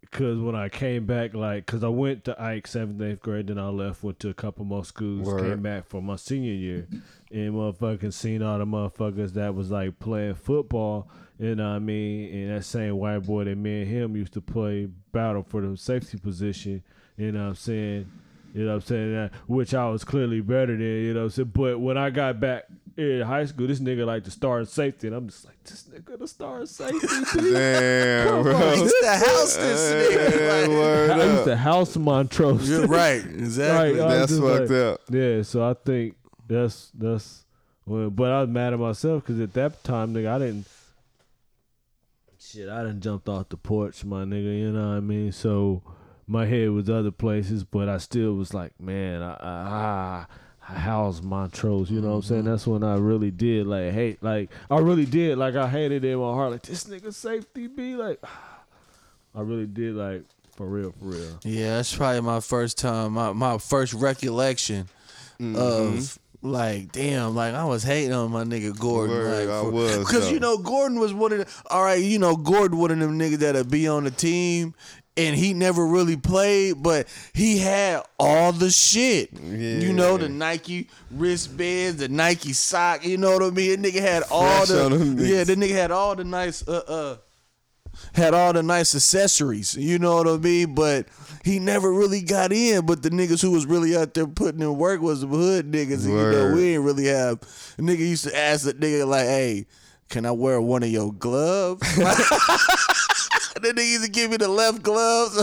because when I came back, like, because I went to Ike seventh, eighth grade, then I left, went to a couple more schools, Word. came back for my senior year, and motherfucking seen all the motherfuckers that was like playing football. You know what I mean? And that same white boy that me and him used to play battle for the safety position. You know what I'm saying? You know what I'm saying? That, which I was clearly better than, you know what I'm saying? But when I got back in high school, this nigga like to start safety. And I'm just like, this nigga the star safety. dude. Damn, Come bro. on, It's the house this nigga. Like, word I used up. to house Montrose. you're right, exactly. Right, That's fucked like- up. Yeah, so I think that's that's. Well, but I was mad at myself because at that time, nigga, I didn't. Shit, I didn't jumped off the porch, my nigga. You know what I mean? So my head was other places, but I still was like, man, I, I, I, I house Montrose. You know what I'm saying? That's when I really did like hate, like I really did, like I hated it in my heart, like this nigga safety be like. I really did like for real, for real. Yeah, that's probably my first time, my, my first recollection Mm-hmm. of like, damn, like I was hating on my nigga Gordon. Word, I like, was, because you know Gordon was one of the. All right, you know Gordon one of them niggas that'd be on the team. And he never really played, but he had all the shit. You know, the Yeah. Nike wristbands, the Nike sock. You know what I mean? That nigga had all Fresh the yeah. The nigga had all the nice uh uh had all the nice accessories, you know what I mean? But he never really got in. But the niggas who was really out there putting in work was the hood niggas. And, you know, we ain't really have. A nigga used to ask the nigga like, "Hey, can I wear one of your gloves?" the nigga used to give me the left gloves.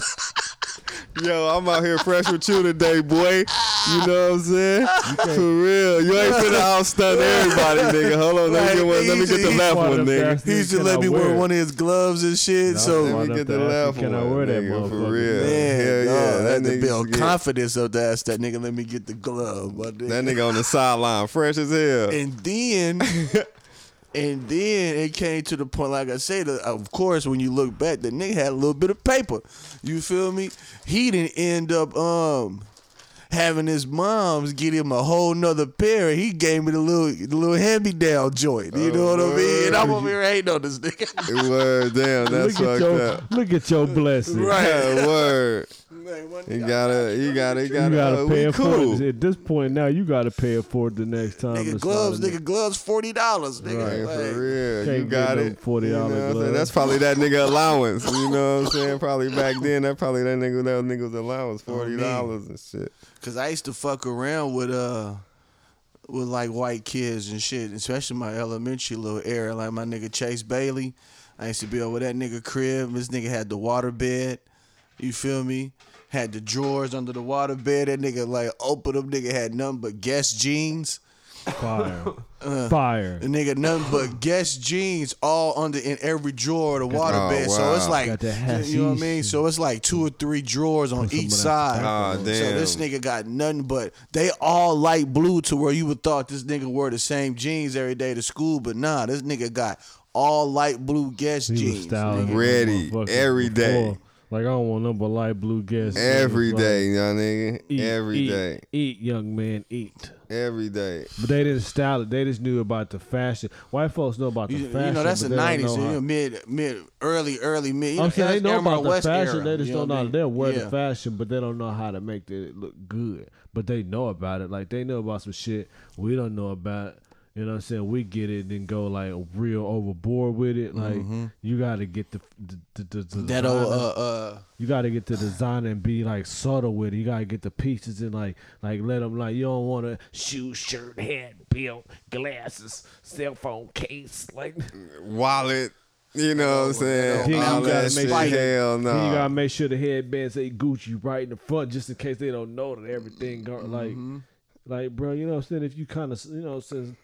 Yo, I'm out here fresh with you today, boy. You know what I'm saying? For real. You ain't finna outstun everybody, nigga. Hold on, let me get one. Let me get the left he's- one, nigga. He used to let me wear wear one of his gloves and shit. So Let Why me get the the left African? one, I wear that nigga. For real. Man, Hell dog, yeah. I That had nigga build used to get- confidence of that. Ask that nigga, let me get the glove. my nigga. That nigga on the sideline, fresh as hell. And then, and then it came to the point, like I said, uh, of course, when you look back, the nigga had a little bit of paper. You feel me? He didn't end up um having his moms get him a whole nother pair. and He gave me the little the little hand me down joint. You know what I mean? And I'm over here hating on this nigga. Word, damn, that's look at fucked your up. look at your blessing. Yeah, word. Man, You gotta, you gotta, you You gotta, gotta uh, pay we it for cool. it. At this point now, you gotta pay it for it the next time. Nigga gloves, not a- nigga gloves, forty dollars, nigga. Right, Like, for real. Can't you get got no it. $40 You know what I'm saying? gloves. That's probably that nigga allowance. You know what I'm saying? Probably back then, that probably that nigga that nigga's allowance, forty dollars and shit. Cause I used to fuck around with uh with like white kids and shit, especially my elementary little era. Like my nigga Chase Bailey. I used to be over that nigga crib. This nigga had the water bed. You feel me? Had the drawers under the water bed. That nigga like open them. Nigga had nothing but Guess jeans. fire, Uh, fire. The nigga nothing but Guess jeans all under in every drawer of the water Oh, bed. So it's wow. like Got that you know what I mean. So it's like two or three drawers on each side. Ah, damn. So this nigga got nothing but they all light blue to where you would thought this nigga wore the same jeans every day to school, but nah, this nigga got all light blue Guess He jeans. Ready motherfuckers every day. Before. Like I don't want nothing but light blue gas. Every Like, day, young nigga. Eat, Every eat, day. Eat, young man, eat. Every day. But they didn't style it. They just knew about the fashion. White folks know about the You, fashion. you know that's the nineties, know you how- know, mid mid early early mid. You I'm saying they know about the West fashion. era, they just you know don't know I how mean? they'll wear Yeah. the fashion, but they don't know how to make it look good. But they know about it. Like they know about some shit we don't know about. You know what I'm saying? We get it and then go like real overboard with it. Like you got to get the the, the, the Mm-hmm. That old designer- uh uh you got to get the design and be like subtle with it. You got to get the pieces and like like let them like you don't want to shoe, shirt, hat, belt, glasses, cell phone case. Like Wallet. You know what I'm saying? Then All you gotta shit. make sure- Hell no. Then you gotta make sure the headband say Gucci right in the front, just in case they don't know that everything go like, Mm-hmm. like, bro. You know what I'm saying? If you kind of, you know, what I'm saying,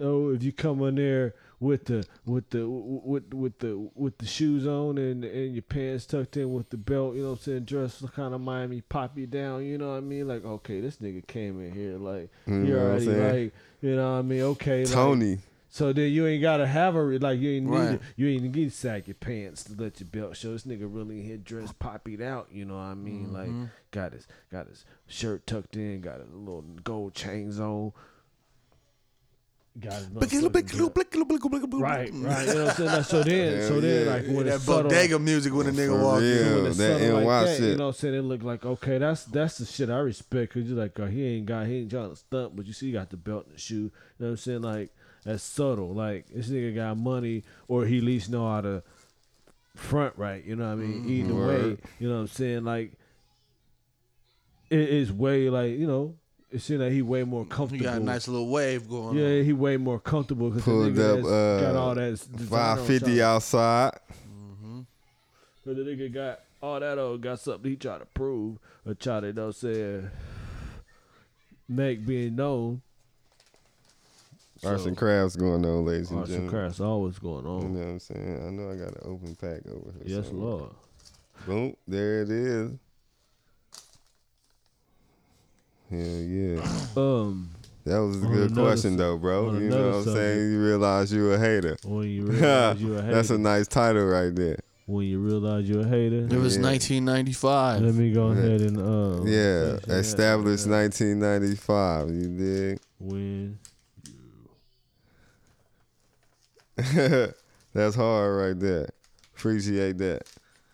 oh, if you come in there with the with the with with the with the shoes on and and your pants tucked in with the belt, you know what I'm saying? Dress kind of Miami pop you down, you know what I mean? Like, okay, this nigga came in here like You he know what I'm already like, you know what I mean? Okay, like, Tony. so then you ain't gotta have a like you ain't need Right. you ain't need to sack your pants to let your belt show. This nigga really hit dress poppied out. You know what I mean? Like mm-hmm. got his got his shirt tucked in, got his little gold chains on. Got his motherfucking belt. right, right. You know what I'm saying? Like, so then, so Hell then, yeah. like when that it's subtle, bodega music when a nigga walk in. when it's that NY like that, shit. you know what I'm saying? It look like okay, that's that's the shit I respect because you're like, oh, he ain't got, he ain't trying to stunt, but you see, he got the belt and the shoe. You know what I'm saying? Like that's subtle. Like this nigga got money, or he at least know how to front right. You know what I mean? Mm-hmm. Either way, you know what I'm saying? Like it is way like you know, it seems like he way more He comfortable. got a nice little wave going yeah, on. he way more comfortable because the Pulled nigga up that's uh, got all that design on 550 top. outside. But the nigga got all that old got something he try to prove or try to you know say make being known. Arts So, and crafts going on, ladies and Arts and gentlemen. crafts always going on. You know what I'm saying? I know I got an open pack over here. Yes, somewhere. Lord. Boom. There it is. Hell yeah. Um, That was a good question s- though, bro. You know what I'm another saying? You realize you a hater. when you realize you a hater, That's a nice title right there. when you realize you're a hater, It was Yeah. 1995. let me go ahead and um, Yeah, section that. established 1995. You dig? when That's hard right there. Appreciate that.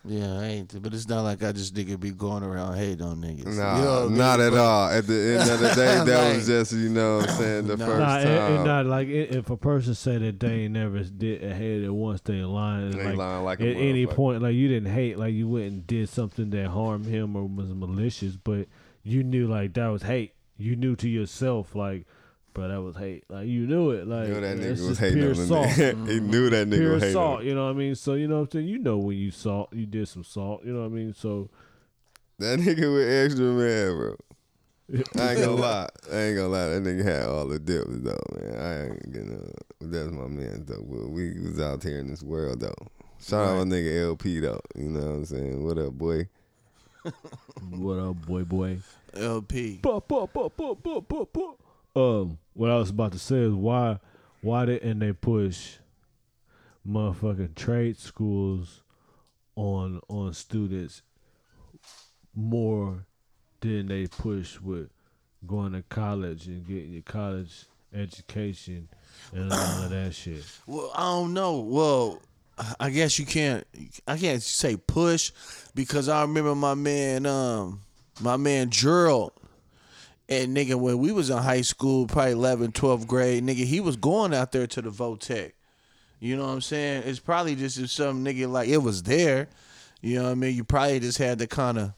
Yeah, I ain't. But it's not like I just nigga be going around hating on niggas. Nah, You know what I mean? not at But- all. At the end of the day, that Like- was just you know what I'm saying the Nah. first Nah, it, time. it not like it, if a person say that they ain't never did a hate it once they lying. They like, lying like a at any point, like you didn't hate, like you went and did something that harmed him or was malicious, but you knew like that was hate. You knew to yourself like, bro, that was hate. Like you knew it. Like You know that that's nigga was just hating pure on salt. he mm-hmm. knew that nigga pure was hating. salt. You know what I mean? So you know what I'm saying. You know when you salt, you did some salt. You know what I mean? So That nigga with extra man, bro. I ain't gonna lie. I ain't gonna lie. That nigga had all the dips though, man. I ain't gonna. That's my man though. But we was out here in this world though. Shout out my nigga LP though. You know what I'm saying? What up, boy? What up, boy, boy? LP. Um, what I was about to say is why, why didn't they push motherfucking trade schools on on students more than they push with going to college and getting your college education and all of that shit. Well, I don't know. Well, I guess you can't. I can't say push because I remember my man, um, my man Gerald, and nigga when we was in high school, probably 11th, 12th grade, nigga, he was going out there to the Votech. You know what I'm saying? It's probably just if some nigga like it was there. You know what I mean? You probably just had to kind of,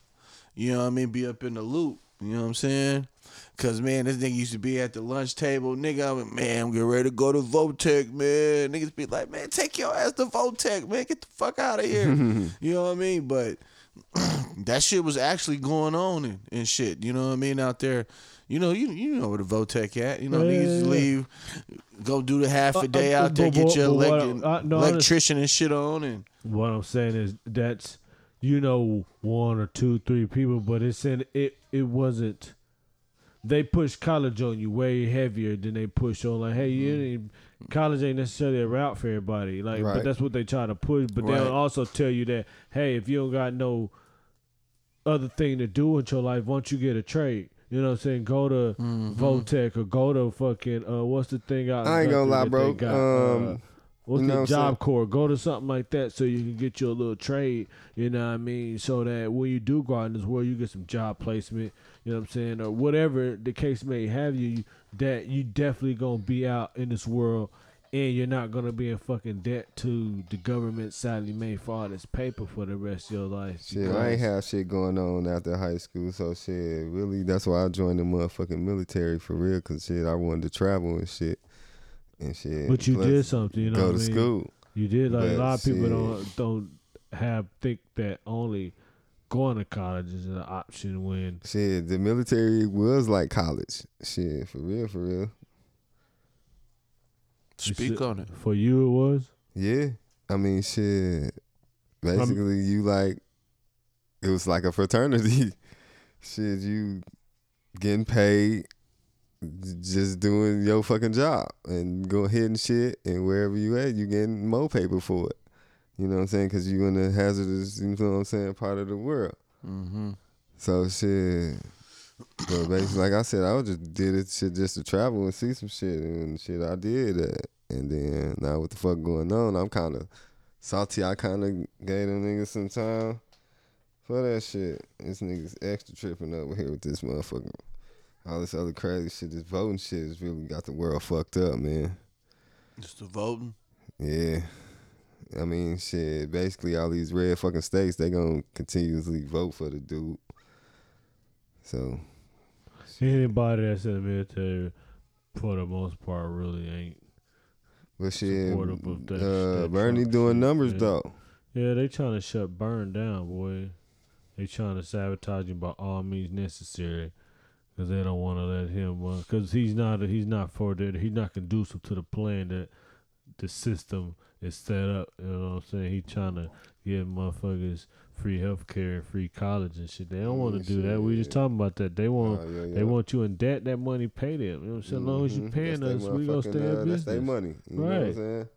you know what I mean, be up in the loop. You know what I'm saying? Cause man, this nigga used to be at the lunch table, nigga. I'm like, man, I'm getting ready to go to Votech, man. Niggas be like, man, take your ass to Votech, man. Get the fuck out of here. you know what I mean? But that shit was actually going on and, and shit. You know what I mean? Out there, you know, you you know where the Votech at. You know, Yeah, niggas yeah, yeah. leave, go do the half Uh, a day uh, out there, but- get but- your but what I- no, electrician and shit on, and What I'm saying is that's you know one or two, three people, but it's in it. It wasn't. They push college on you way heavier than they push on like, hey, you ain't, college ain't necessarily a route for everybody. Like, Right. but that's what they try to push. But Right. they'll also tell you that, hey, if you don't got no other thing to do with your life, once you get a trade? You know what I'm saying? Go to Votech or go to fucking uh, what's the thing out? I ain't gonna lie, bro. got, uh, What's You know the job corps? Go to something like that so you can get you a little trade. You know what I mean? So that when you do go out in this world, you get some job placement. You know what I'm saying, or whatever the case may have you. That you definitely gonna be out in this world, and you're not gonna be in fucking debt to the government. Sadly, made for all this paper for the rest of your life. Shit, I ain't have shit going on after high school, so shit, really, that's why I joined the motherfucking military for real, cause shit, I wanted to travel and shit, and shit. But you Plus, did something. You know go what to I mean? school. You did like a lot of people shit. don't don't have think that only going to college is an option when Shit, the military was like college. Shit, for real, for real. speak on it. For you, it was. Yeah, I mean, shit. Basically, you like it was like a fraternity. shit, you getting paid, j- just doing your fucking job and go ahead and shit, and wherever you at, you getting more paper for it. You know what I'm saying? Because you in the hazardous, you know what I'm saying, part of the world. Mm-hmm. So shit. But basically, like I said, I was just did it shit just to travel and see some shit and shit. I did that, and then now what the fuck going on? I'm kind of salty. I kind of gave them niggas some time for that shit. This niggas extra tripping over here with this motherfucker. All this other crazy shit. This voting shit has really got the world fucked up, man. Just the voting. Yeah. I mean, shit. Basically, all these red fucking states, they gonna continuously vote for the dude. So Anybody that's in the military, for the most part, really ain't. But shit, Supportive of that- uh, that Bernie doing shit, numbers yeah. though. Yeah, they trying to shut Burn down, boy. They trying to sabotage him by all means necessary, because they don't want to let him. Because he's not. He's not for that. He's not conducive to the plan that the system is set up. You know what I'm saying? He trying to give motherfuckers free health care and free college and shit. They don't want to do that. We just talking about that. They want. Oh, yeah, yeah. They want you in debt. That money pay them. You know what I'm saying? As long as you Mhm. paying That's us, we gonna stay in uh, That's business. their money. You know what I'm Right. saying?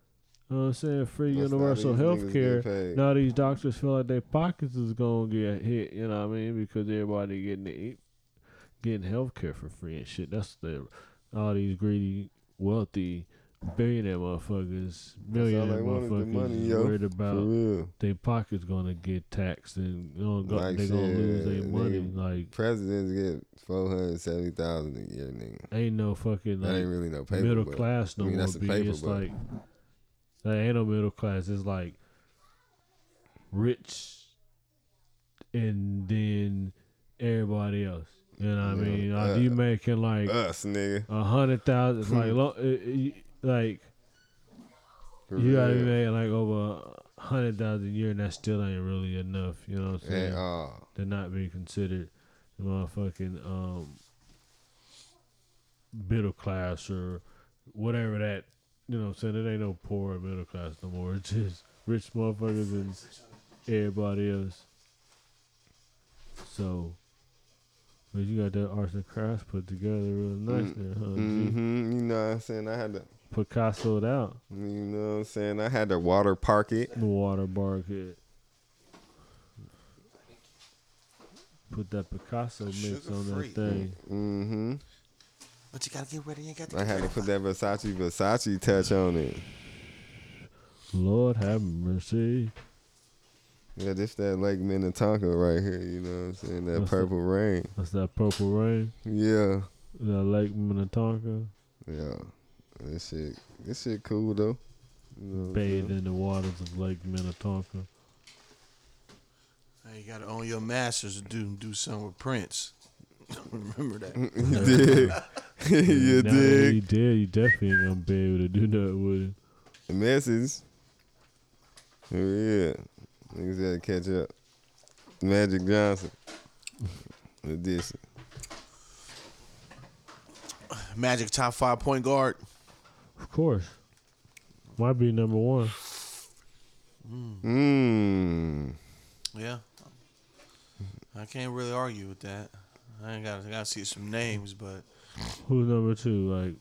You know what I'm saying? Free That's universal health care. Now these doctors feel like their pockets is gonna get hit, you know what I mean? Because everybody getting to eat, getting health care for free and shit. That's the all these greedy, wealthy, billionaire motherfuckers, millionaire motherfuckers money, yo. worried about their pockets gonna get taxed and you know, Like they gonna lose their money. Like Presidents get four hundred seventy thousand a year, nigga. ain't no fucking like ain't really no paper. middle but- class no I mean, more. that's the B. paper, it's but- like that ain't no middle class. It's like rich, and then everybody else. You know what I mean? uh, you making like Us, nigga. a hundred thousand. Like lo- like For you gotta making like over hundred thousand a year, and that still ain't really enough. You know what I'm saying? At all. to not be considered motherfucking um middle class or whatever that you know what I'm saying it ain't no poor or middle class no more. It's just rich motherfuckers and everybody else. So but you got that arts and crafts put together real nice there, huh? Mm-hmm. You know what I'm saying? I had to, Picasso it out you know what I'm saying? I had to water park it. water park it. Put that Picasso mix on Sugar-free. that thing. Mm-hmm. But you gotta get ready. You got to I had to put that Versace Versace touch on it. Lord have mercy. Yeah, this that Lake Minnetonka right here, you know what I'm saying? That What's that? purple rain. That's that purple rain. Yeah. That Lake Minnetonka. Yeah. This shit this shit cool though. You know what Bathed in the waters of Lake Minnetonka. Hey, you gotta own your masters to do do something with Prince. Remember that. you did. you Now that dig. He did. You definitely ain't gonna be able to do that with it. The message. Yeah. Niggas gotta catch up. Magic Johnson. Edition. Magic top five point guard. Of course. Might be number one. Mmm. Yeah. I can't really argue with that. I ain't got I gotta see some names, but Who's number two? Like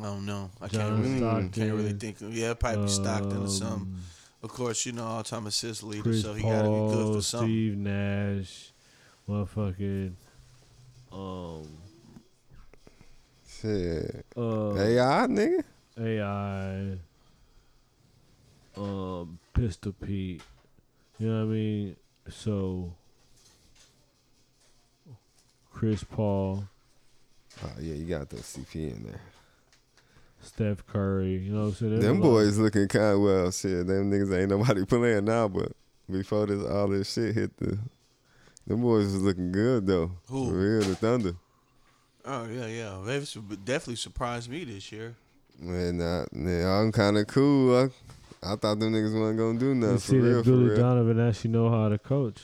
I don't know. I John can't really Stockton. can't really think. Of, yeah, probably Stockton or something. um, Of course, you know all time assist leader, Chris so he gotta be good Paul, for something. Steve Nash, motherfucking, um, Shit. uh, AI, nigga? AI, um, Pistol Pete. You know what I mean? So, Chris Paul, Oh, yeah, you got the CP in there. Steph Curry. You know what I'm saying? There's Them a lot- boys looking kind of well. Shit, them niggas ain't nobody playing now, but before this all this shit hit the, them boys was looking good though. Who? For real, the Thunder. Oh yeah, yeah. They've su- definitely surprised me this year. Man, nah, man, I'm kind of cool. I, I thought them niggas wasn't gonna do nothing You for real, that for Billy real. Donovan actually know how to coach.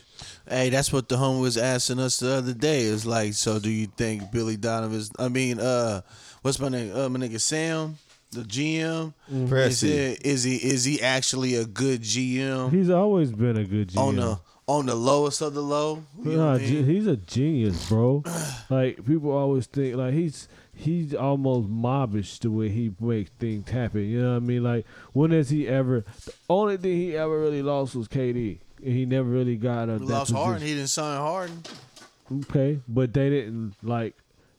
Hey, that's what the homie was asking us the other day. It's like, so do you think Billy Donovan's? I mean, uh, what's my name? Uh, my nigga Sam, the GM. He Presti. said, is he is he actually a good GM He's always been a good GM. on the on the lowest of the low? You know Nah, what I ge- mean? he's a genius, bro. like people always think, like he's he's almost mobbish the way he makes things happen. You know what I mean? Like when has he ever? The only thing he ever really lost was KD, and he never really got a. He that lost Harden. He didn't sign Harden. Okay, but they didn't like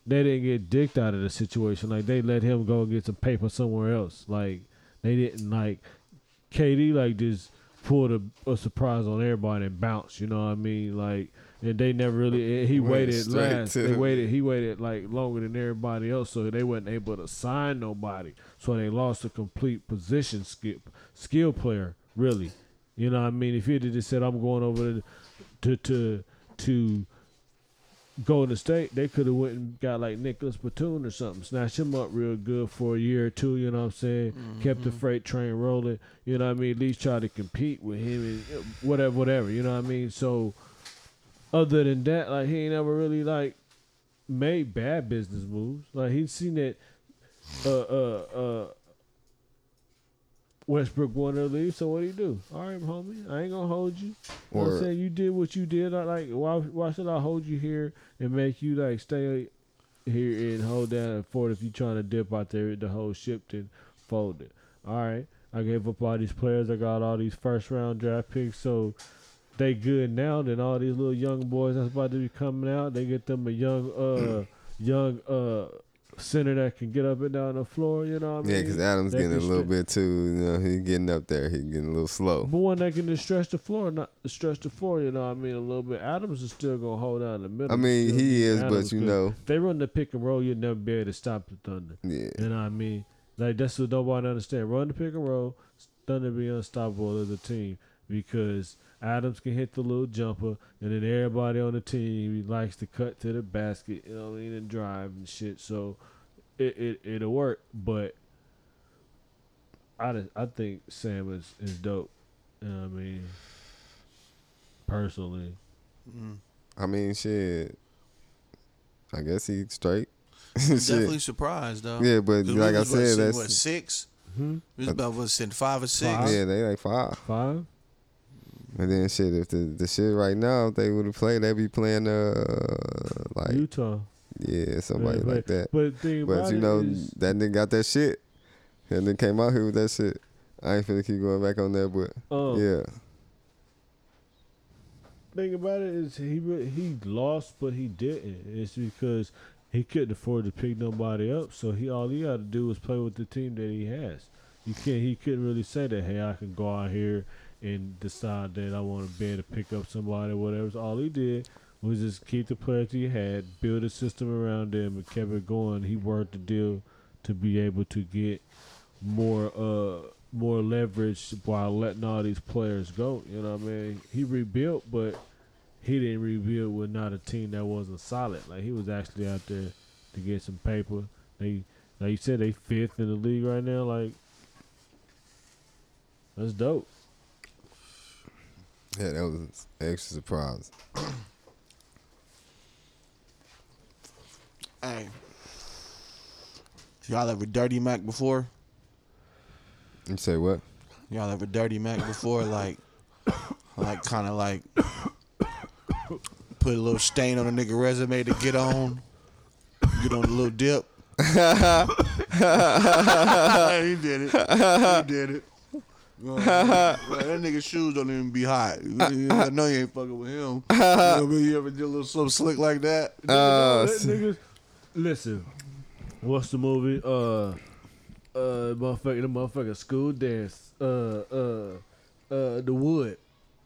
they didn't get dicked out of the situation. Like they let him go get some paper somewhere else. Like they didn't like KD like just pulled a, a surprise on everybody and bounced. You know what I mean? Like and they never really. He Went waited last. to They the- waited. He waited like longer than everybody else, so they wasn't able to sign nobody. So they lost a complete position skill skill player. Really, you know what I mean? If he had just said, "I'm going over to to to Golden State, they could have went and got like Nicolas Batum or something, snatched him up real good for a year or two. You know what I'm saying? Kept the freight train rolling. You know what I mean? At least try to compete with him and uh, whatever, whatever. You know what I mean? So, other than that, like he ain't ever really like made bad business moves. Like he's seen that uh uh uh Westbrook wanted to leave, so what do you do? All right, homie, I ain't gonna hold you. You know I'm saying you did what you did. I like why why should I hold you here and make you like stay here and hold down and fort if you trying to dip out there the whole ship then fold it. All right. I gave up all these players, I got all these first round draft picks, so they good now. Then all these little young boys that's about to be coming out, they get them a young uh young uh center that can get up and down the floor, you know what I mean? Yeah, because Adams That getting a little bit too. You know, he getting up there. He getting a little slow. But one that can just stretch the floor, not stretch the floor, you know what I mean, a little bit. Adams is still gonna hold down the middle. I mean, he is, Adams but you know, if they run the pick and roll, you'll never be able to stop the Thunder. yeah. You know what I mean? Like that's what nobody understand. Run the pick and roll, Thunder be unstoppable as a team because Adams can hit the little jumper, and then everybody on the team likes to cut to the basket, you know what I mean, and drive and shit. So it it it'll work, but I just- I think Sam is is dope. You know what I mean? Personally, I mean, shit. I guess he straight. Definitely surprised though. Yeah, but 'Cause we like I was, what, said, sitting, that's what six. hmm? We was about what sitting five or six. Five. yeah, they like five. five. And then shit, if the the shit right now, if they would have played, they'd be playing uh like Utah. yeah somebody like but- that. But the thing But you know is- that nigga got that shit. And then came out here with that shit. I ain't finna keep going back on that, but um, yeah, thing about it is he he lost, but he didn't. It's because he couldn't afford to pick nobody up. So he all he had to do was play with the team that he has. You can't. He couldn't really say that. Hey, I can go out here and decide that I want to be able to pick up somebody, or whatever. So all he did was just keep the players he had, build a system around them, and kept it going. He worked the deal to be able to get more uh more leverage while letting all these players go. You know what I mean? He rebuilt, but he didn't rebuild with not a team that wasn't solid. Like he was actually out there to get some paper. They like you said they fifth in the league right now. Like that's dope. Yeah, that was an extra surprise. Hey, y'all ever dirty Mac before? You say what? Y'all ever dirty Mac before? Like, like kind of like put a little stain on a nigga resume to get on, get on a little dip. he did it. He did it. Uh, that nigga's shoes don't even be hot. I know you ain't fucking with him. You, know what I mean? you ever did a little something slick like that? Uh, That niggas- listen, what's the movie? Uh, uh, motherfucker, the motherfucker school dance. Uh, uh, uh, the wood.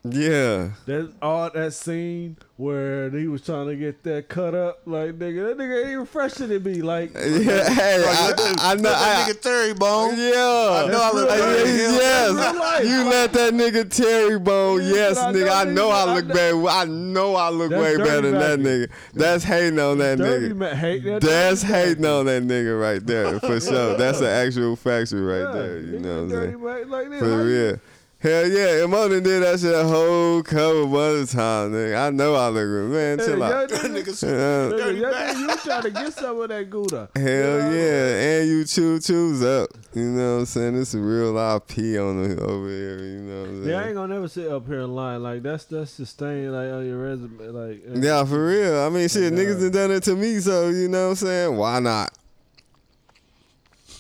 Yeah, That all that scene where he was trying to get that cut up, like nigga, that nigga ain't even fresher than me. Like, yeah. Hey, I, I, I know. that I, nigga Terry Bone. yeah, I know I look Hey, better than yes, That's real life. you let that nigga Terry Bone. Yes, I nigga. know I know I I look know- better. I know I look way better than that nigga. That's hating on that dirty nigga. man, hate that. That's dirty hating on that nigga right there for sure. That's an actual factor right Yeah, there. You know what I'm saying? like this. For real. Hell yeah, Mo done did that shit a whole couple other times, nigga. I know I look good. Man, chill young out. That nigga, nigga Uh, dirty nigga, you trying to get some of that gouda. Hell yeah, and you chew chews up. You know what I'm saying? This is real IP on the over here. You know what I'm saying? Yeah, I ain't gonna never sit up here and lie. Like that's that's the stain like on your resume. Like Yeah, for real. I mean, shit, Yeah. niggas done done it to me, so you know what I'm saying? Why not?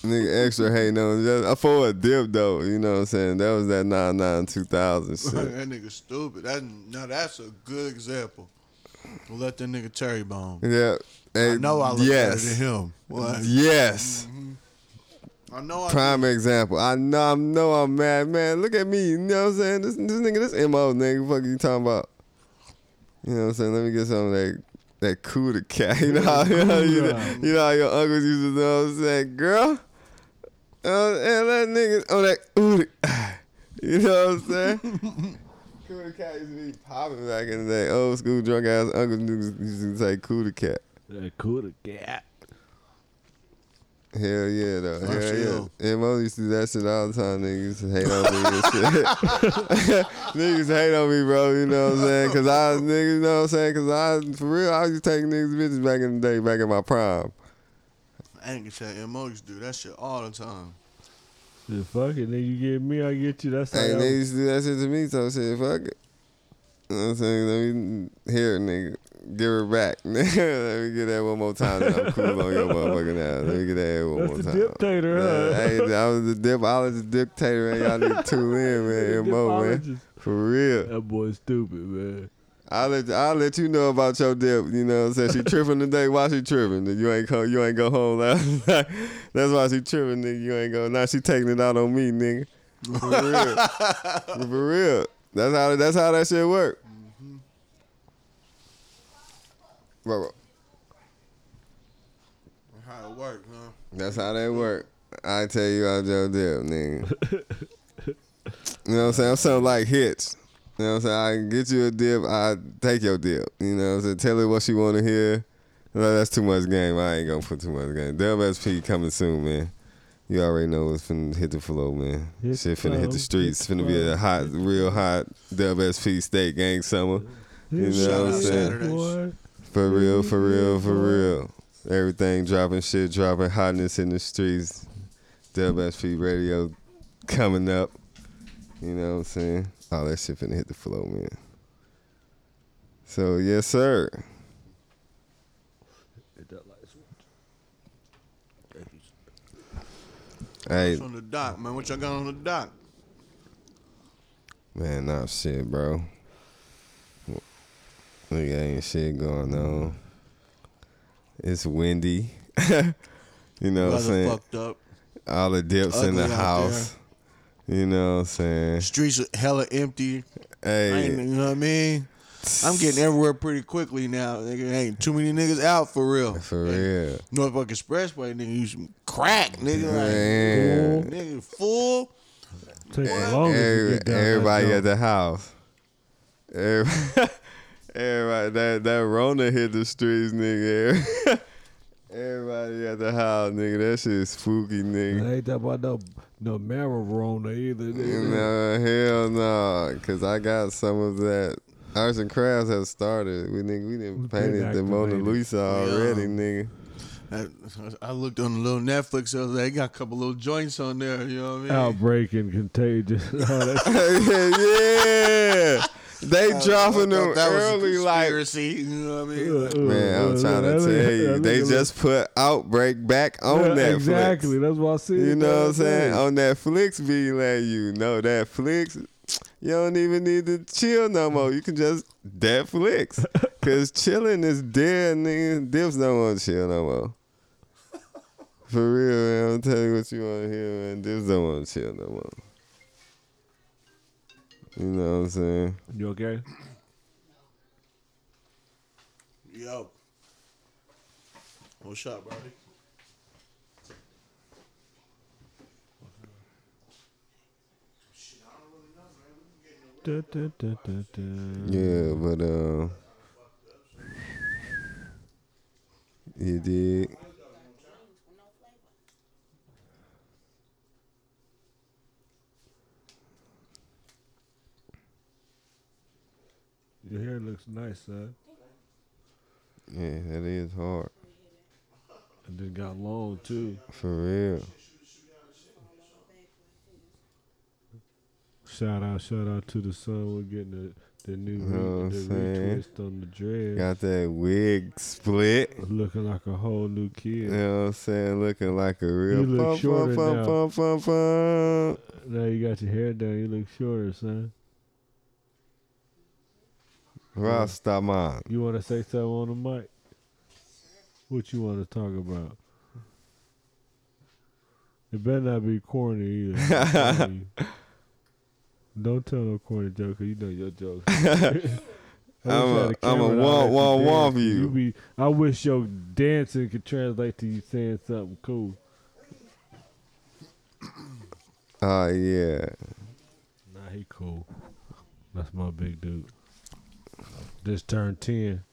Nigga extra hating on just for a dip though, you know what I'm saying? That was that nine nine two thousand shit. that nigga stupid. That now that's a good example. Let that nigga Terry Bone. Yeah. Hey, I know I look yes. better than him. What? Yes. Mm-hmm. I know I Prime example. I know I know I'm mad, man. Look at me. You know what I'm saying? This this nigga, this MO nigga, fuck you talking about. You know what I'm saying? Let me get some of that that Cuda cat. You know how you know, you know, you know how your uncles used to know what I'm saying, girl? Uh, and that nigga oh that ooh You know what I'm saying? Cuda cat used to be popping back in the day. Old school drunk ass uncles used to say Cuda cat. that coulda cat. Hell yeah, though. Hell sure. yeah. And Mo used to do that shit all the time. Niggas hate on me and shit. niggas hate on me, bro. You know what I'm saying? Cause I, niggas, you know what I'm saying? Cause I, for real, I used to take niggas bitches back in the day, back in my prime. I ain't gonna tell Mo used to do that shit all the time. Yeah, fuck it, nigga. You get me, I get you. That's how. Hey, y'all- they used to do that shit to me, so shit, fuck it. You know what I'm saying? Let me hear it, nigga. Give her back. Let me get that one more time. Then I'm cool on your motherfucking ass. Let me get that one That's more the time. dictator, Yeah, huh? hey, I was the dip. I was the dictator, man. Y'all need to tune in, man. Mo, man. Dipologist. For real. That boy stupid, man. I'll let I'll let you know about your dip. You know what I'm saying? She tripping today. Why she tripping? You ain't come, you ain't go home last night. That's why she tripping, nigga. You ain't go. Now she taking it out on me, nigga. For real. For real. That's how that's how that shit work. Mm-hmm. Bro, bro. How it work, huh? That's how that work. I tell you about your dip, nigga. you know what I'm saying? I'm something like hits. You know what I'm saying? I get you a dip, I take your dip. You know what I'm saying? Tell her what she wanna hear. No, that's too much game. I ain't gonna put too much game. WSP coming soon, man. You already know what's finna hit the flow, man. Hit Shit finna hit the streets. It's Finna be a hot, real hot WSP StateGang summer. You know what I'm saying? For real, for real, for real. Everything dropping shit, dropping hotness in the streets. WSP radio coming up. You know what I'm saying? All that shit finna hit the flow, man. So yes, sir. Hey, What's on the dock, man? What y'all got on the dock? man, nah shit, bro. We ain't shit going on. It's windy. you know what I'm saying? fucked up. All the dips in the Ugly out house. You know what I'm saying? Streets are hella empty. I ain't, Hey, you know what I mean? I'm getting everywhere pretty quickly now. Nigga, ain't too many niggas out for real. for real. Norfolk Expressway, nigga, you some crack, nigga. Man. Like, nigga, full. take the longest to Every- get down everybody jump. at the house. Everybody, everybody that that Rona hit the streets, nigga. Everybody at the house, nigga. That shit spooky, nigga. I ain't that about no no marijuana either. nigga. No, hell no. Cause I got some of that. Arts and crafts has started. We nigga, we didn't We been painted the Mona activated. Lisa already, Yeah. nigga. I, I looked on the little Netflix the other day. They got a couple little joints on there. You know what I mean? Outbreak and contagious. Oh, All that yeah, they dropping them thought that was a early like. You know what I mean? shit. Man, I'm trying to tell you, they just put Outbreak back on yeah, Netflix. Exactly. That's what I see. You know what I'm saying? On Netflix, be letting you know that Netflix. You don't even need to chill no more. You can just Netflix. Cause chilling is dead, nigga. Dips don't want to chill no more. For real, man. I'm telling you what you want to hear, man. Dips don't want to chill no more. You know what I'm saying? You okay? Yo. What's up, buddy? Da, da, da, da, da. Yeah, but uh, you did. Your hair looks nice, son. Yeah, that is hard. And then got long too. For real. Shout out, shout out to the son. We're getting the the new Know I'm re- the retwist on the dread. Got that wig split. Looking like a whole new kid. You know what I'm saying? Looking like a real You look bum, shorter bum, now. bum. Now you got your hair done. You look shorter, son. Rasta man. You want to say something on the mic? What you want to talk about? It better not be corny either. You. Don't tell no corny joke 'cause you know your jokes. I wish I I'm a- I'm a womp, you womp, womp dance. you. be, I wish your dancing could translate to you saying something cool. Oh yeah. Nah, he cool. That's my big dude. Just turned 10.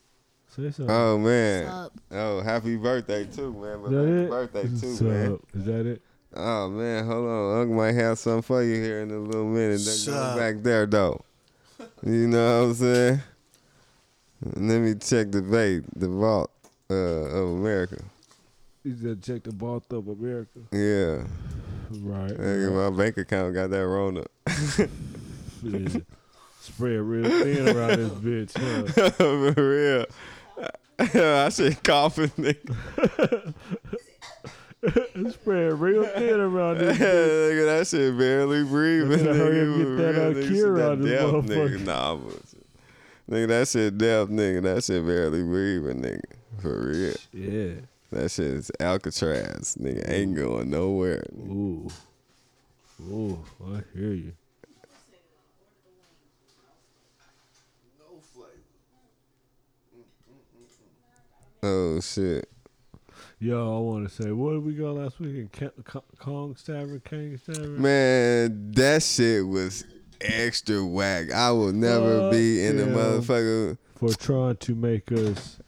Say something. Oh man. Up. Oh, happy birthday too, man. But happy it? birthday too, So, man. Is that it? Oh man, hold on. Uncle might have something for you here in a little minute. Then go back there though. You know what I'm saying? Let me check the vault, the vault uh, of America. He said check the vault of America. Yeah. Right. Nigga, my bank account got that rolled up. Yeah. Spread real thin around this bitch, huh? For real. I should coughing, nigga. Spread real thin around this bitch. nigga, that shit barely breathing. Better hurry nigga, get that, for uh, real, nigga, cure out of this motherfucker. Nigga, nah, bullshit. Nigga, that shit deaf, nigga. That shit barely breathing, nigga. For real. Yeah. That shit is Alcatraz, nigga. Ain't going nowhere. Ooh. Ooh, I hear you. Oh shit. Yo, I want to say, what did we go last week Ka- Kong's Tavern, King's Tavern? Man, that shit was extra whack. I will never Fuck be in the motherfucker. For trying to make us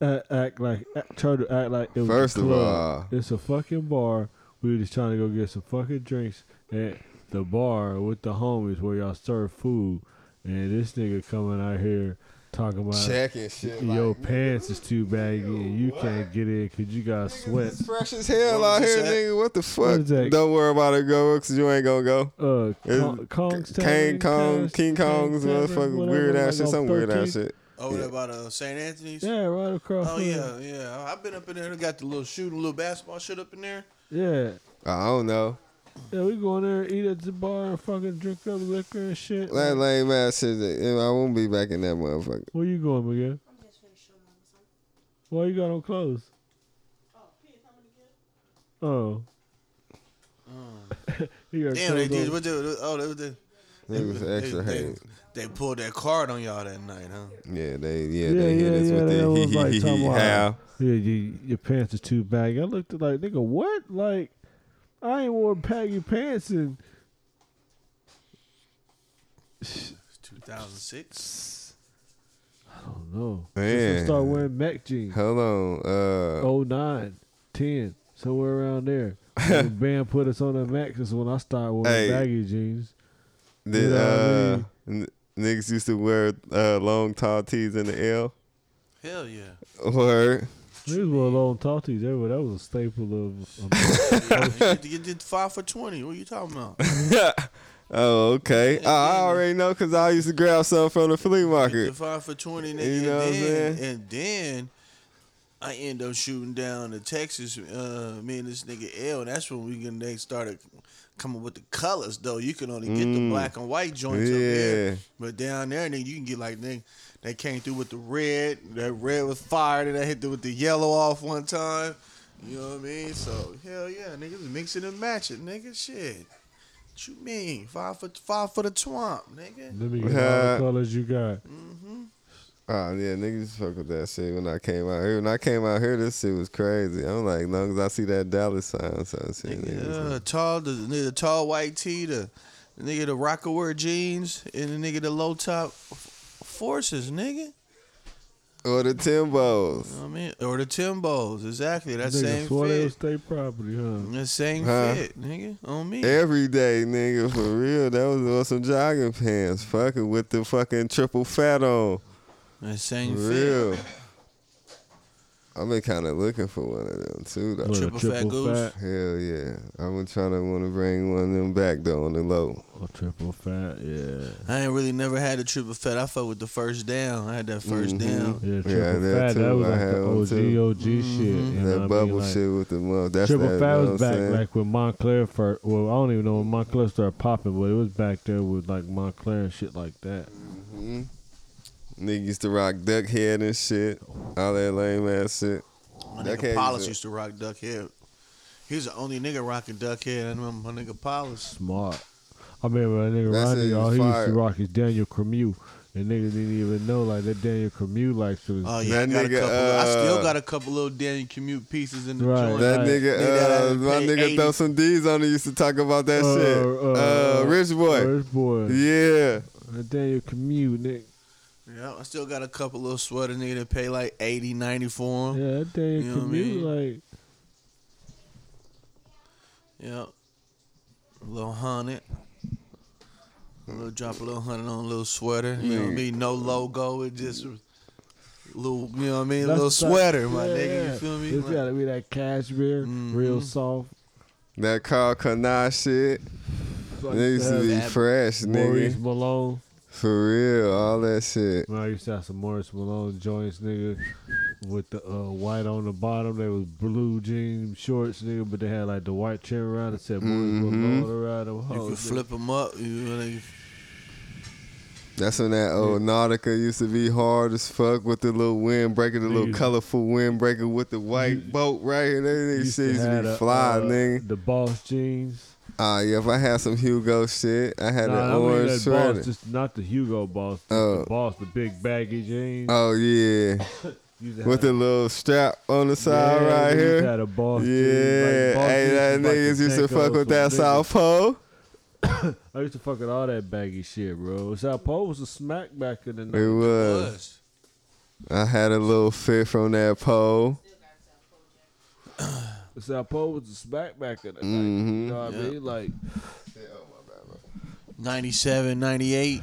act, act like, act, try to act like it was First a of club. all- it's a fucking bar We were just trying to go get some fucking drinks at the bar with the homies where y'all serve food. And this nigga coming out here talking about Checking shit. your like, pants is too baggy and you can't get in because you got sweat. It's fresh as hell out here, this nigga. What the fuck? is that? Don't worry about it, go, because you ain't gonna go. Uh, Kong, Kong's King Kong, Kong's- King Kong's Tavern, motherfucking whatever, weird ass like shit, on some weird ass 13th. shit. Oh, that about uh, St. Anthony's? Yeah, right across. Oh, yeah, yeah. I've been up in there. They got the little shooting, little basketball shit up in there. yeah. I don't know. Yeah, we go in there, eat at the bar, fucking drink up liquor and shit. That lame ass shit. that- I won't be back in that motherfucker. Where you going, Miguel? Why you got on clothes? Oh. he oh. oh. got Damn, they clothes did. on. What they, oh, they, they, Niggas they, extra they, hate. they pulled that card on y'all that night, huh? Yeah, they yeah, Yeah, they hit yeah, us yeah, with that the was hee like hee talking hee about- how. Yeah, you, your pants are too baggy. I looked at like, nigga, what? Like, I ain't wore baggy pants in 2006. I don't know. Man. Since I start wearing Mac jeans. Hold on. Uh, Oh nine, ten, somewhere around there. When the band put us on the Max is when I started wearing Hey. baggy jeans. did, you know what I uh, mean? n- niggas used to wear uh, long tall tees in the L. Hell yeah. Word. Niggas wore long tall tees everywhere. That was a staple of. of you, you did five for 20. What are you talking about? oh, okay. Yeah, I yeah. already know because I used to grab some from the flea The market. five for 20, nigga. You know what I'm and, then, saying? and then I end up shooting down to Texas, uh, me and this nigga L. And that's when we can, they started coming with the colors, though. You can only get the Mm. black and white joints up here. Yeah. But down there, nigga, you can get like, nigga, they came through with the red. That red was fired, and I hit it with the yellow off one time. You know what I mean? So hell yeah, niggas mixing and matching, nigga. Shit. What you mean? Five for five for the twomp, nigga. Let me get all the colors you got. Mhm. Oh yeah, niggas fuck with that shit when I came out here. When I came out here, this shit was crazy. I'm like, long as I see that Dallas sign, so shit. Nigga, niggas- uh, tall, the, the tall white tee, the, the nigga the Rocawear jeans, and the nigga the low top f- forces, nigga. Or the Timbos. You know what I mean? Or the Timbos, exactly. That Nigga same swore they fit. was state property, huh? That same Huh? fit, nigga. On me. Every day, nigga, for real. That was on some jogging pants, fucking with the fucking triple fat on. That same For fit. real. I've been kind of looking for one of them too, though. What, a Triple fat goose? Hell yeah. I've been trying to want to bring one of them back though on the low. Oh, triple fat, yeah. I ain't really never had a triple fat. I fuck with the first down. I had that 1st Mhm. down. Yeah, triple Yeah, that fat. too. That was I like had the one OG, too. OG shit. You know that I mean? bubble Like, shit with the mother. That's Triple that, Fat you know was I'm back saying? like when Moncler first. Well, I don't even know when Moncler started popping, but it was back there with like Moncler and shit like that. Mhm. Nigga used to rock duck head and shit. All that lame ass shit. My That nigga cat Paulus used to- used to rock duck head. He was the only nigga rocking duck head. I remember my nigga Paulus. Smart. I remember that nigga That shit Ronnie. was All he used to rock his Daniel Cremieux, and niggas didn't even know like that Daniel Cremieux like so. Oh yeah, I, That got nigga, couple, I still uh, got a couple little Daniel Cremieux pieces in the Right. joint. That Right. nigga, Nigga that uh, my nigga 80. throw some D's on it. Used to talk about that Uh, shit. uh, Uh, Rich boy. Rich boy. Yeah. That Daniel Cremieux, nigga. Yeah, I still got a couple little sweater nigga that pay like 80, 90 for them. Yeah, that Daniel You know what I mean? like Yeah. A little hundred. A little drop a little hundred on a little sweater. You know what I mean? No logo. It just little, you know what I mean? A little the- sweater, my yeah, nigga. yeah. You feel me? It's Like- gotta be that cashmere, real Mhm. soft. That Karl Kani shit. So I They used to be that fresh, Maurice nigga. Malone. For real, all that shit. Man, I used to have some Morris Malone joints, nigga, with the uh, white on the bottom. They was blue jean shorts, nigga, but they had like the white trim around it said Maurice Mhm. Malone around them. You hoes, can nigga. flip them up. You know, they, That's when that old Nautica used to be hard as fuck with the little windbreaker, the little Niggas- colorful windbreaker with the white boat right here. They, they Used shit used to be the, fly, uh, nigga. The boss jeans. Ah, yeah, if I had some Hugo shit, I had Nah, that I mean orange that sweater. boss, just not the Hugo boss. just Oh. the boss, the big baggy jeans. Oh, yeah. With have- the little strap on the side yeah, right niggas here. Had a boss Yeah, jeans, like, boss hey, that was niggas used to fuck with that niggas. South Pole. I used to fuck with all that baggy shit, bro. South Pole was a smack back in the night. It was. was. I had a little fit from that pole. South Pole was the smack back in the night. Mhm. You know what I Yeah. mean? Like 97, 98.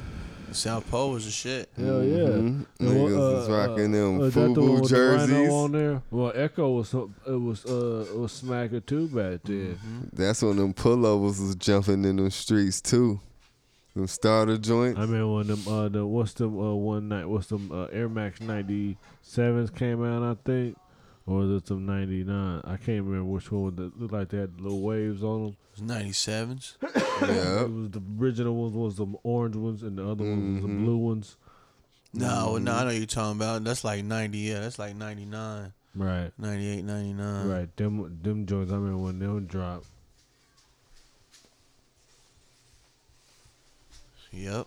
South Pole was a shit. hell yeah. Mhm. And Niggas what, was rocking them is that the one FUBU the jerseys. on there? Well, Ecko was it was uh it was smacker too back then. That's when them pullovers was jumping in the streets too. Them starter joints. I remember when them uh the what's them uh one night what's them uh, Air Max ninety sevens came out I think or was it some ninety nine I can't remember which one that looked like they had little waves on them. It was 97s. yeah. It was the original ones was the orange ones and the other ones was the Mhm. blue ones. No, no, I know you're talking about. That's like 90. Yeah, that's like 99, Right. 98, 99. Right. Them them joints I remember when them dropped. Yep.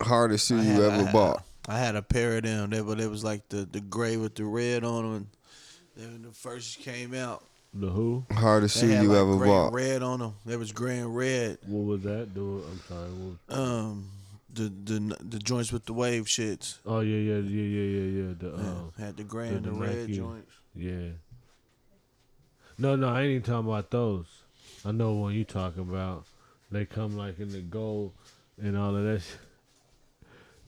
Hardest shoe you had- I ever had- bought. I had a pair of them. They, but it was like the, the gray with the red on them. They when the first came out. The who? Hardest They shoe you like ever bought. red on them. There was gray and red. What was that? The I'm sorry. What, Um, the the the joints with the wave shits. oh yeah yeah yeah yeah yeah yeah. The Yeah, uh, had the gray the- and the, the red Nike. joints. Yeah. No, no, I ain't even talking about those. I know what you talking about. They come like in the gold and all of that. Sh-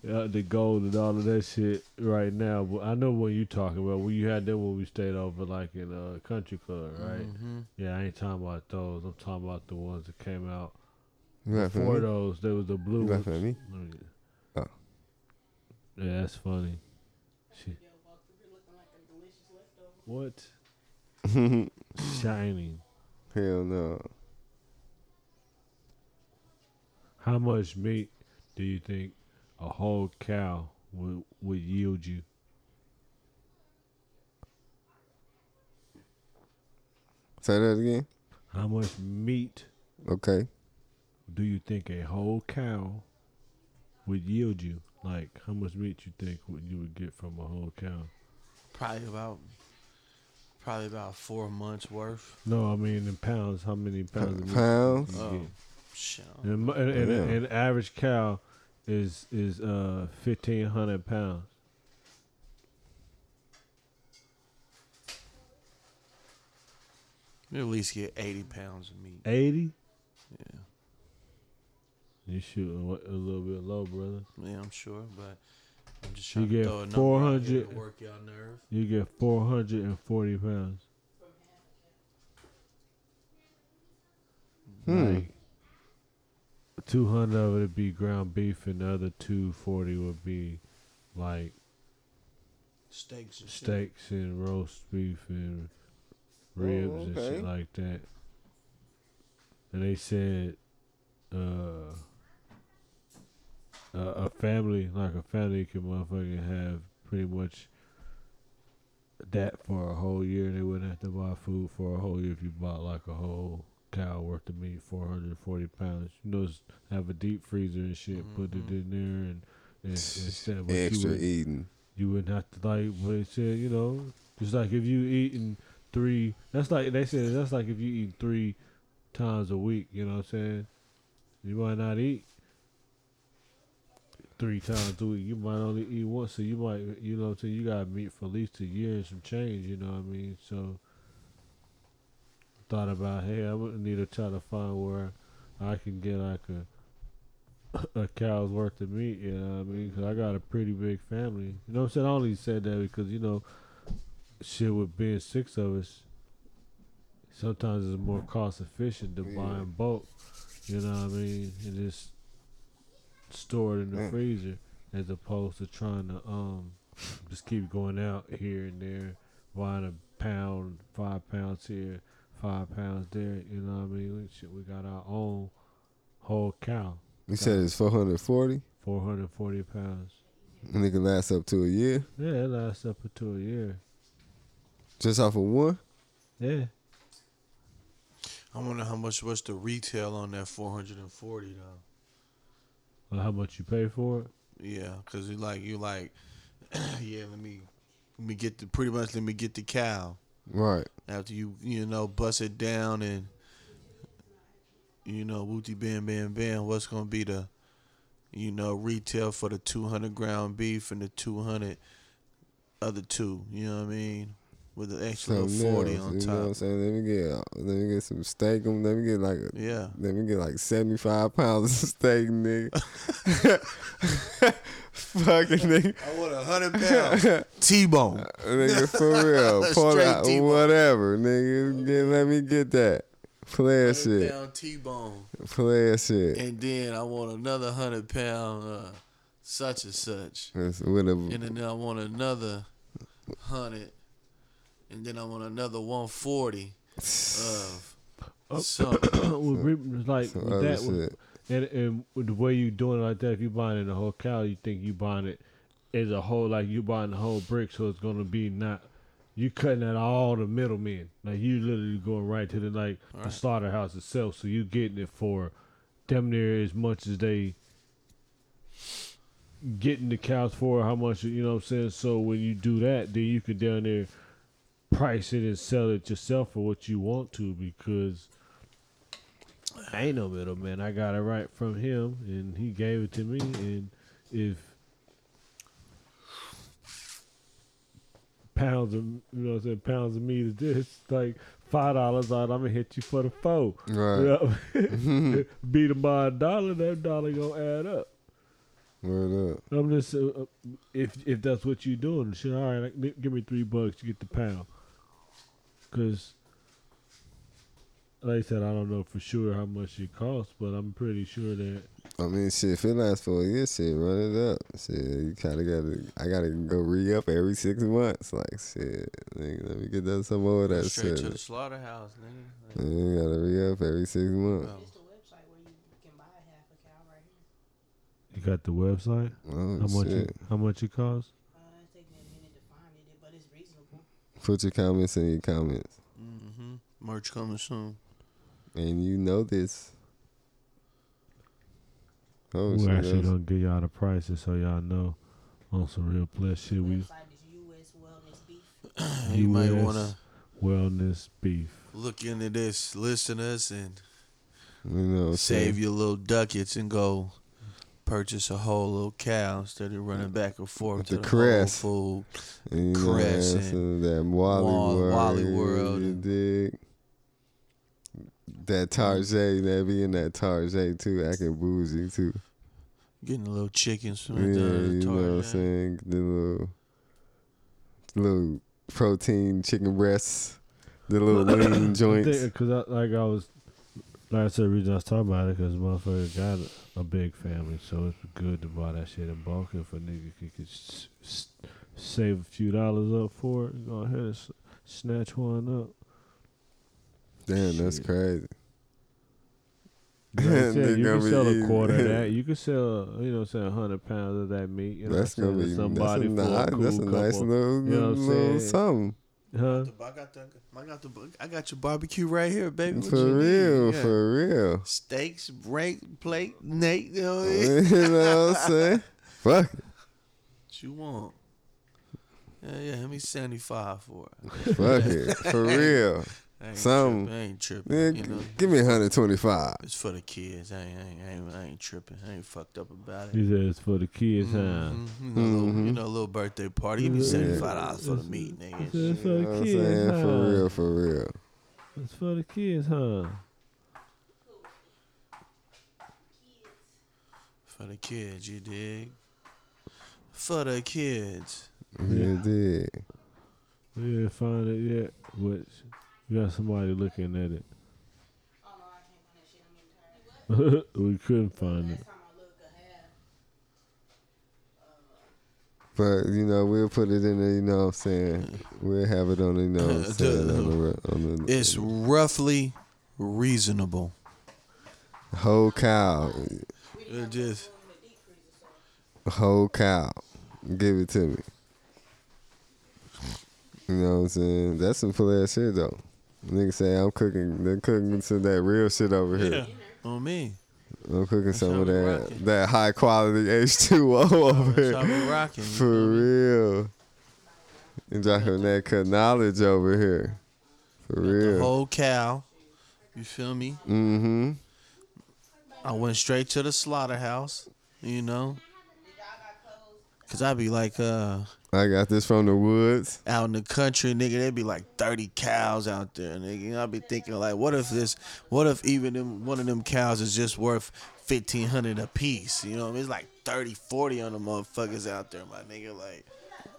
yeah, the gold and all of that shit right now. But I know what you're talking about. When you had them when we stayed over like in a country club, right? Mhm. Yeah, I ain't talking about those. I'm talking about the ones that came out You before those. There was the blue You ones. laughing at me? Me- Oh. Yeah, that's funny. Shit. What? Shining. Hell no. How much meat do you think a whole cow would would yield you? Say that again. How much meat Okay. do you think a whole cow would yield you? Like how much meat you think would you would get from a whole cow? Probably about probably about four months worth. No, I mean in pounds. How many pounds? of meat Pounds? you Oh. get? Shit. And, and, and, Yeah. and average cow is is uh fifteen hundred pounds. You at least get eighty pounds of meat. Eighty. Yeah. You shooting a little bit low, brother. Yeah, I'm sure, but I'm just You trying get to throw a number out here 400 to work y'all nerve. You get four hundred and forty pounds. Hmm. Like two hundred of it would be ground beef, and the other two forty would be like Steaks and shit. steaks and roast beef and ribs and okay. shit like that. And they said, uh, a, a family like a family can motherfucking have pretty much that for a whole year. They wouldn't have to buy food for a whole year if you bought like a whole cow worth of meat, four hundred forty pounds. You know, have a deep freezer and shit, put it mm-hmm. in there and. And, and set, but you Extra would- eating. you wouldn't have to like what they said, you know. Just like if you eating three that's like they said that's like if you eat three times a week, you know what I'm saying? You might not eat three times a week. You might only eat once, so you might you know what I'm saying, you gotta meet for at least a year and some change, you know what I mean? So thought about hey, I would need to try to find where I can get like a a cow's worth of meat, you know what I mean? 'Cause I got a pretty big family. You know what I'm saying? I only said that because, you know, shit with being six of us, sometimes it's more cost efficient to buy in bulk, you know what I mean? And just store it in the Yeah. freezer as opposed to trying to um just keep going out here and there, buying a pound, five pounds here, five pounds there, you know what I mean? We, shit, we got our own whole cow. You said it's 440 Four hundred forty pounds. and it can last up to a year Yeah, it lasts up to a year. just off of one. Yeah. I wonder how much was the retail on that 440 though. Well, how much you pay for it? Yeah, cause you like you like, yeah. Let me let me get the pretty much let me get the cow Right. After you you know bust it down and you know wooty bam bam bam. What's gonna be the you know retail for the 200 ground beef and the 200 other two? You know what I mean? With the extra Something little forty else, on you know what I'm saying? Let me get let me get some steak. Let me get like a, Yeah. let me get like seventy five pounds of steak, nigga. Fucking nigga. I want a hundred pounds T-bone. nigga, for real. Pull out T-bone. whatever, nigga. Get, let me get that. Player shit. Pound T-bone. Player shit. And then I want another hundred pound uh, such and such. That's with a And then I want another hundred. And then I want another one forty of oh. something. with re- like some with that, with, and, and with the way you doing it like that, if you buying it in a whole cow, you think you buying it as a whole, like you buying the whole brick, so it's gonna be not. You cutting out all the middlemen. Like you literally going right to the like the slaughterhouse itself. So you getting it for damn near as much as they getting the cows for. How much you know what I'm saying? So when you do that, then you can down there price it and sell it yourself for what you want to because I ain't no middleman. I got it right from him, and he gave it to me. And if pounds of you know, what I'm saying pounds of meat is this like five dollars out, I'm gonna hit you for the four. Right. Yeah. Beat him by a dollar, that dollar gonna add up. Word up. I'm just uh, uh, if if that's what you're doing, shit. All right, like, give me three bucks to get the pound. Cause, like I said, I don't know for sure how much it costs, but I'm pretty sure that I mean, shit, if it lasts for a year, shit, run it up. Shit, you kind of gotta, I gotta go re up every six months. Like, shit, nigga, let me get that some more of that Straight shit. to the slaughterhouse, nigga. Like, You gotta re up every six months. It's the website where you can buy half a cow right here. you got the website. Oh, How much? shit. It, how much it costs? Uh, it's taking a minute to find it, but it's reasonable. Put your comments in your comments. hmm Merch coming soon. And you know this. Oh, We're actually that's- gonna give y'all the prices so y'all know on some real plus shit. We website US You might want to wellness beef. look into this, listeners, and You know save saying? your little ducats and go purchase a whole little cow instead of running back and forth With to the the crest. Whole food. And you know what I'm Crescent, saying? That Wally Wall- World. Wally World You and- dig? That Tarjay, that be in that Tarjay too, acting boozy too. Getting a little chickens from Yeah, the you know what I'm saying? The little, little protein chicken breasts, the little lean joints. Uh, because I, like I was, like I said, the reason I was talking about it because motherfucker got a, a big family, so it's good to buy that shit in bulk. If a nigga could, could s- s- save a few dollars up for it, go ahead and s- snatch one up. Damn, that's crazy. Like I said, you can sell a quarter of that. You can sell, you know, what I'm saying, hundred pounds of that meat. You know, That's gonna be to that's a, for ni- a cool that's a nice couple- little, you know what I'm little saying? something. Huh? I got the, I got the, I got your barbecue right here, baby. What For real, Yeah. for real. steaks, break, plate, Nate. You know what, I mean? you know what I'm saying? Fuck it. what you want? Yeah, yeah. Let me seventy five for it. Fuck it. For real. I ain't Some- tripping. I ain't tripping. Yeah, you know, give me 125. it's for the kids. I ain't, I ain't, I ain't, I ain't tripping. I ain't fucked up about it. He said it's for the kids, huh? Mhm. You, know, little, you know, a little birthday party. Give me Yeah. seventy five dollars for the It's- meat, nigga. said it's for know the what I'm kids, saying? huh? For real, for real. It's for the kids, huh? For the kids, you dig? For the kids. You did. We didn't find it yet, but we got somebody looking at it. Oh no, I can't find that shit. I'm getting tired. we couldn't find it. Last time I looked, I had. But, you know, we'll put it in there, you know what I'm saying? We'll have it on, you know what I'm saying? On the, re- on the It's roughly reasonable. whole cow. It just Whole cow. Give it to me. You know what I'm saying? That's some full ass shit though. Niggas say I'm cooking. They're cooking some of that real shit over here. On me. I'm cooking some of that rockin'. that high quality H2O over here. rocking. For feel me? real. And dropping that cut knowledge over here. For The real. whole cow. You feel me? Mm-hmm. I went straight to the slaughterhouse. You know, Cause I be like, uh, I got this from the woods. out in the country, nigga, there'd be like 30 cows out there, nigga. I'd be thinking like, what if this, what if even them, one of them cows is just worth 1500 a piece? You know what I mean? It's like 30, 40 on the motherfuckers out there, my nigga. Like,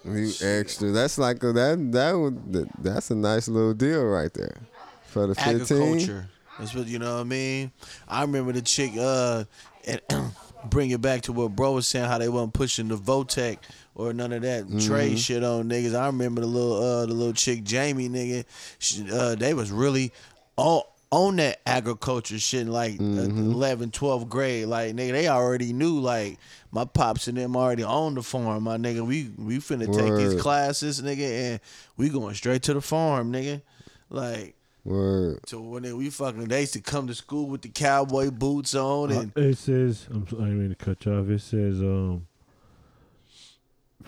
You extra. That's like a, that that would that's a nice little deal right there for the fifteen. agriculture. That's what, you know what I mean? I remember the chick, uh, and bring it back to what bro was saying, how they wasn't pushing the Votech or none of that trade shit on niggas. I remember the little, uh, the little chick Jamie, nigga. She, uh, they was really all on that agriculture shit in like uh, 11, 12th grade. Like, nigga, they already knew, like, my pops and them already on the farm, my nigga. We we finna take these classes, nigga, and we going straight to the farm, nigga. Like, Word. so when they, we fucking, they used to come to school with the cowboy boots on and Uh, it says I'm sorry, I didn't mean to cut you off. It says um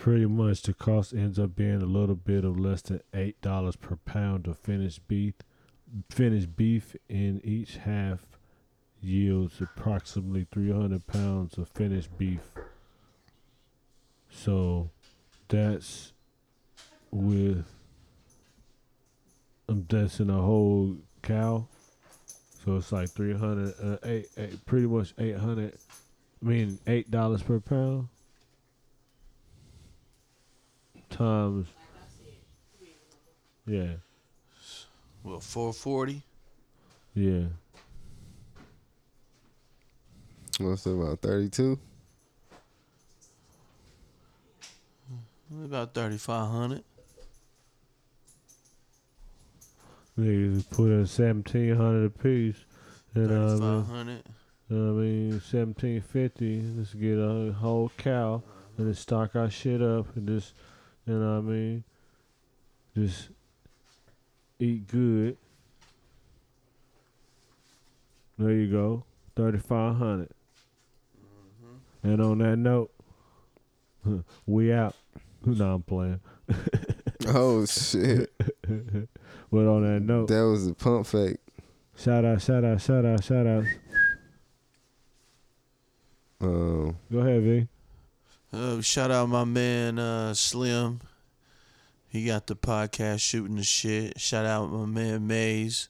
pretty much the cost ends up being a little bit of less than eight dollars per pound of finished beef. Finished beef in each half yields approximately 300 pounds of finished beef. So that's with that's in a whole cow. So it's like 300, uh, eight, eight, pretty much 800, I mean $8 per pound times, yeah, well, 440. yeah. What's it about thirty two? About 3,500. Niggas put in 1700 a piece. And uh, I mean, 3,500. I mean, 1750, let's get a whole cow and then stock our shit up and just, you know what I mean? Just eat good. There you go, 3500 And on that note, we out. No, I'm playing. Oh shit! But on that note, that was a pump fake. shout out, shout out, shout out, shout out. Um, Go ahead, V. Uh, shout out my man uh, Slim. He got the podcast shooting the shit. Shout out my man Maze.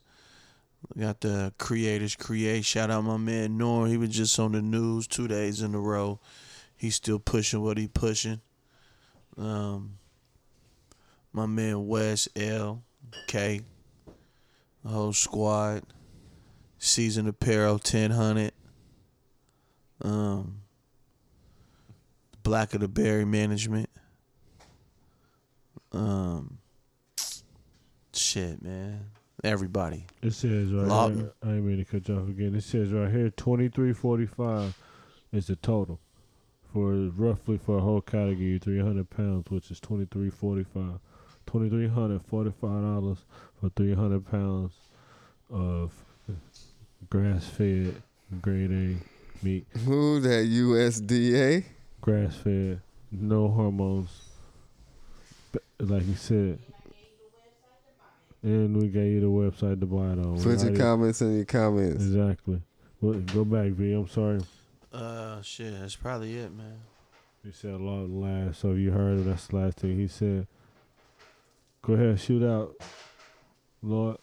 Got the creators create. Shout out my man Norm. He was just on the news two days in a row. He's still pushing what he pushing. Um, my man Wes L K. The whole squad. Season Apparel ten hundred. Um, Black of the Berry Management. Um, shit, man. Everybody. It says right Lawton. here. I ain't mean to cut you off again. It says right here, twenty three forty five is the total for roughly for a whole category, three hundred pounds, which is twenty three forty five. Twenty three hundred forty five dollars for three hundred pounds of grass fed grade A meat. who that USDA? Grass fed, no hormones. But Like you said. And we gave you the website to buy it on. We Put your comments in your comments. Exactly. Well, go back, V. I'm sorry. Uh, shit. That's probably it, man. He said a lot last, so you heard him. That's the last thing he said. Go ahead, shoot out, Lord.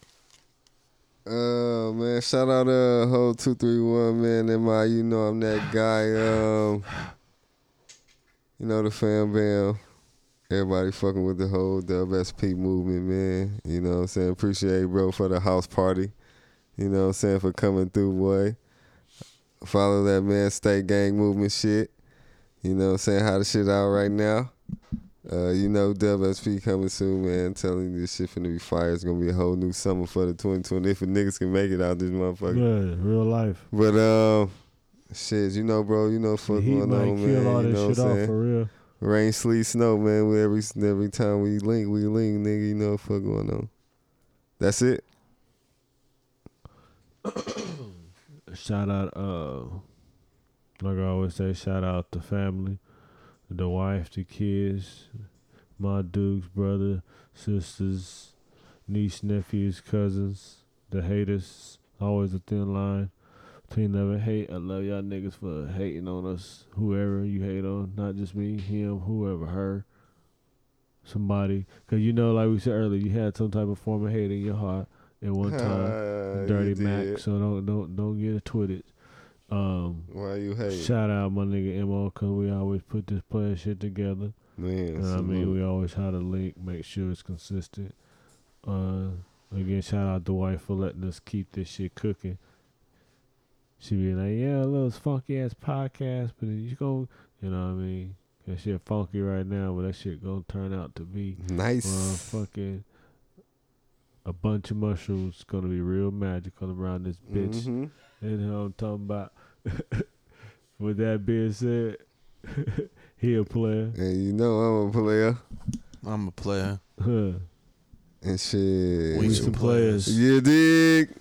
Uh man, shout out uh whole two three one man. Am I? You know I'm that guy. Um, you know the fam bam. Everybody fucking with the whole WSP movement, man. You know what I'm saying? Appreciate bro for the house party. You know what I'm saying for coming through, boy. Follow that man state gang movement shit. You know what I'm saying? How the shit out right now. Uh, you know WSP coming soon, man. Telling you this shit finna be fire. It's gonna be a whole new summer for the 2020. If niggas can make it out this motherfucker. Yeah, real life. But um, shit, you know, bro, you know, fuck he going might on, kill man. all you know shit what I'm off saying? for real. Rain, sleet, snow, man. We every every time we link, we link, nigga. You know what fuck going on. That's it. Shout out, uh, like I always say, shout out the family, the wife, the kids, my dukes, brother, sisters, niece, nephews, cousins, the haters. Always a thin line. Team never hate. I love y'all niggas for hating on us. Whoever you hate on, not just me, him, whoever, her, somebody. Cause you know, like we said earlier, you had some type of form of hate in your heart at one time. Dirty Mac. So don't don't don't get it twisted. Um, Why you hate? shout out my nigga Mo, cause we always put this player shit together. Man, You know I mean, we always had a link, make sure it's consistent. Uh, again, shout out to wife for letting us keep this shit cooking. She be like, yeah, a little funky ass podcast, but you go, you know what I mean? That shit funky right now, but that shit gonna turn out to be nice. uh, fucking a bunch of mushrooms. Gonna be real magical around this bitch. Mhm. You know what I'm talking about. With that being said, he a player. And you know I'm a player I'm a player. Huh. and shit. We We some some players. You dig?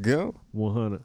Go. 100.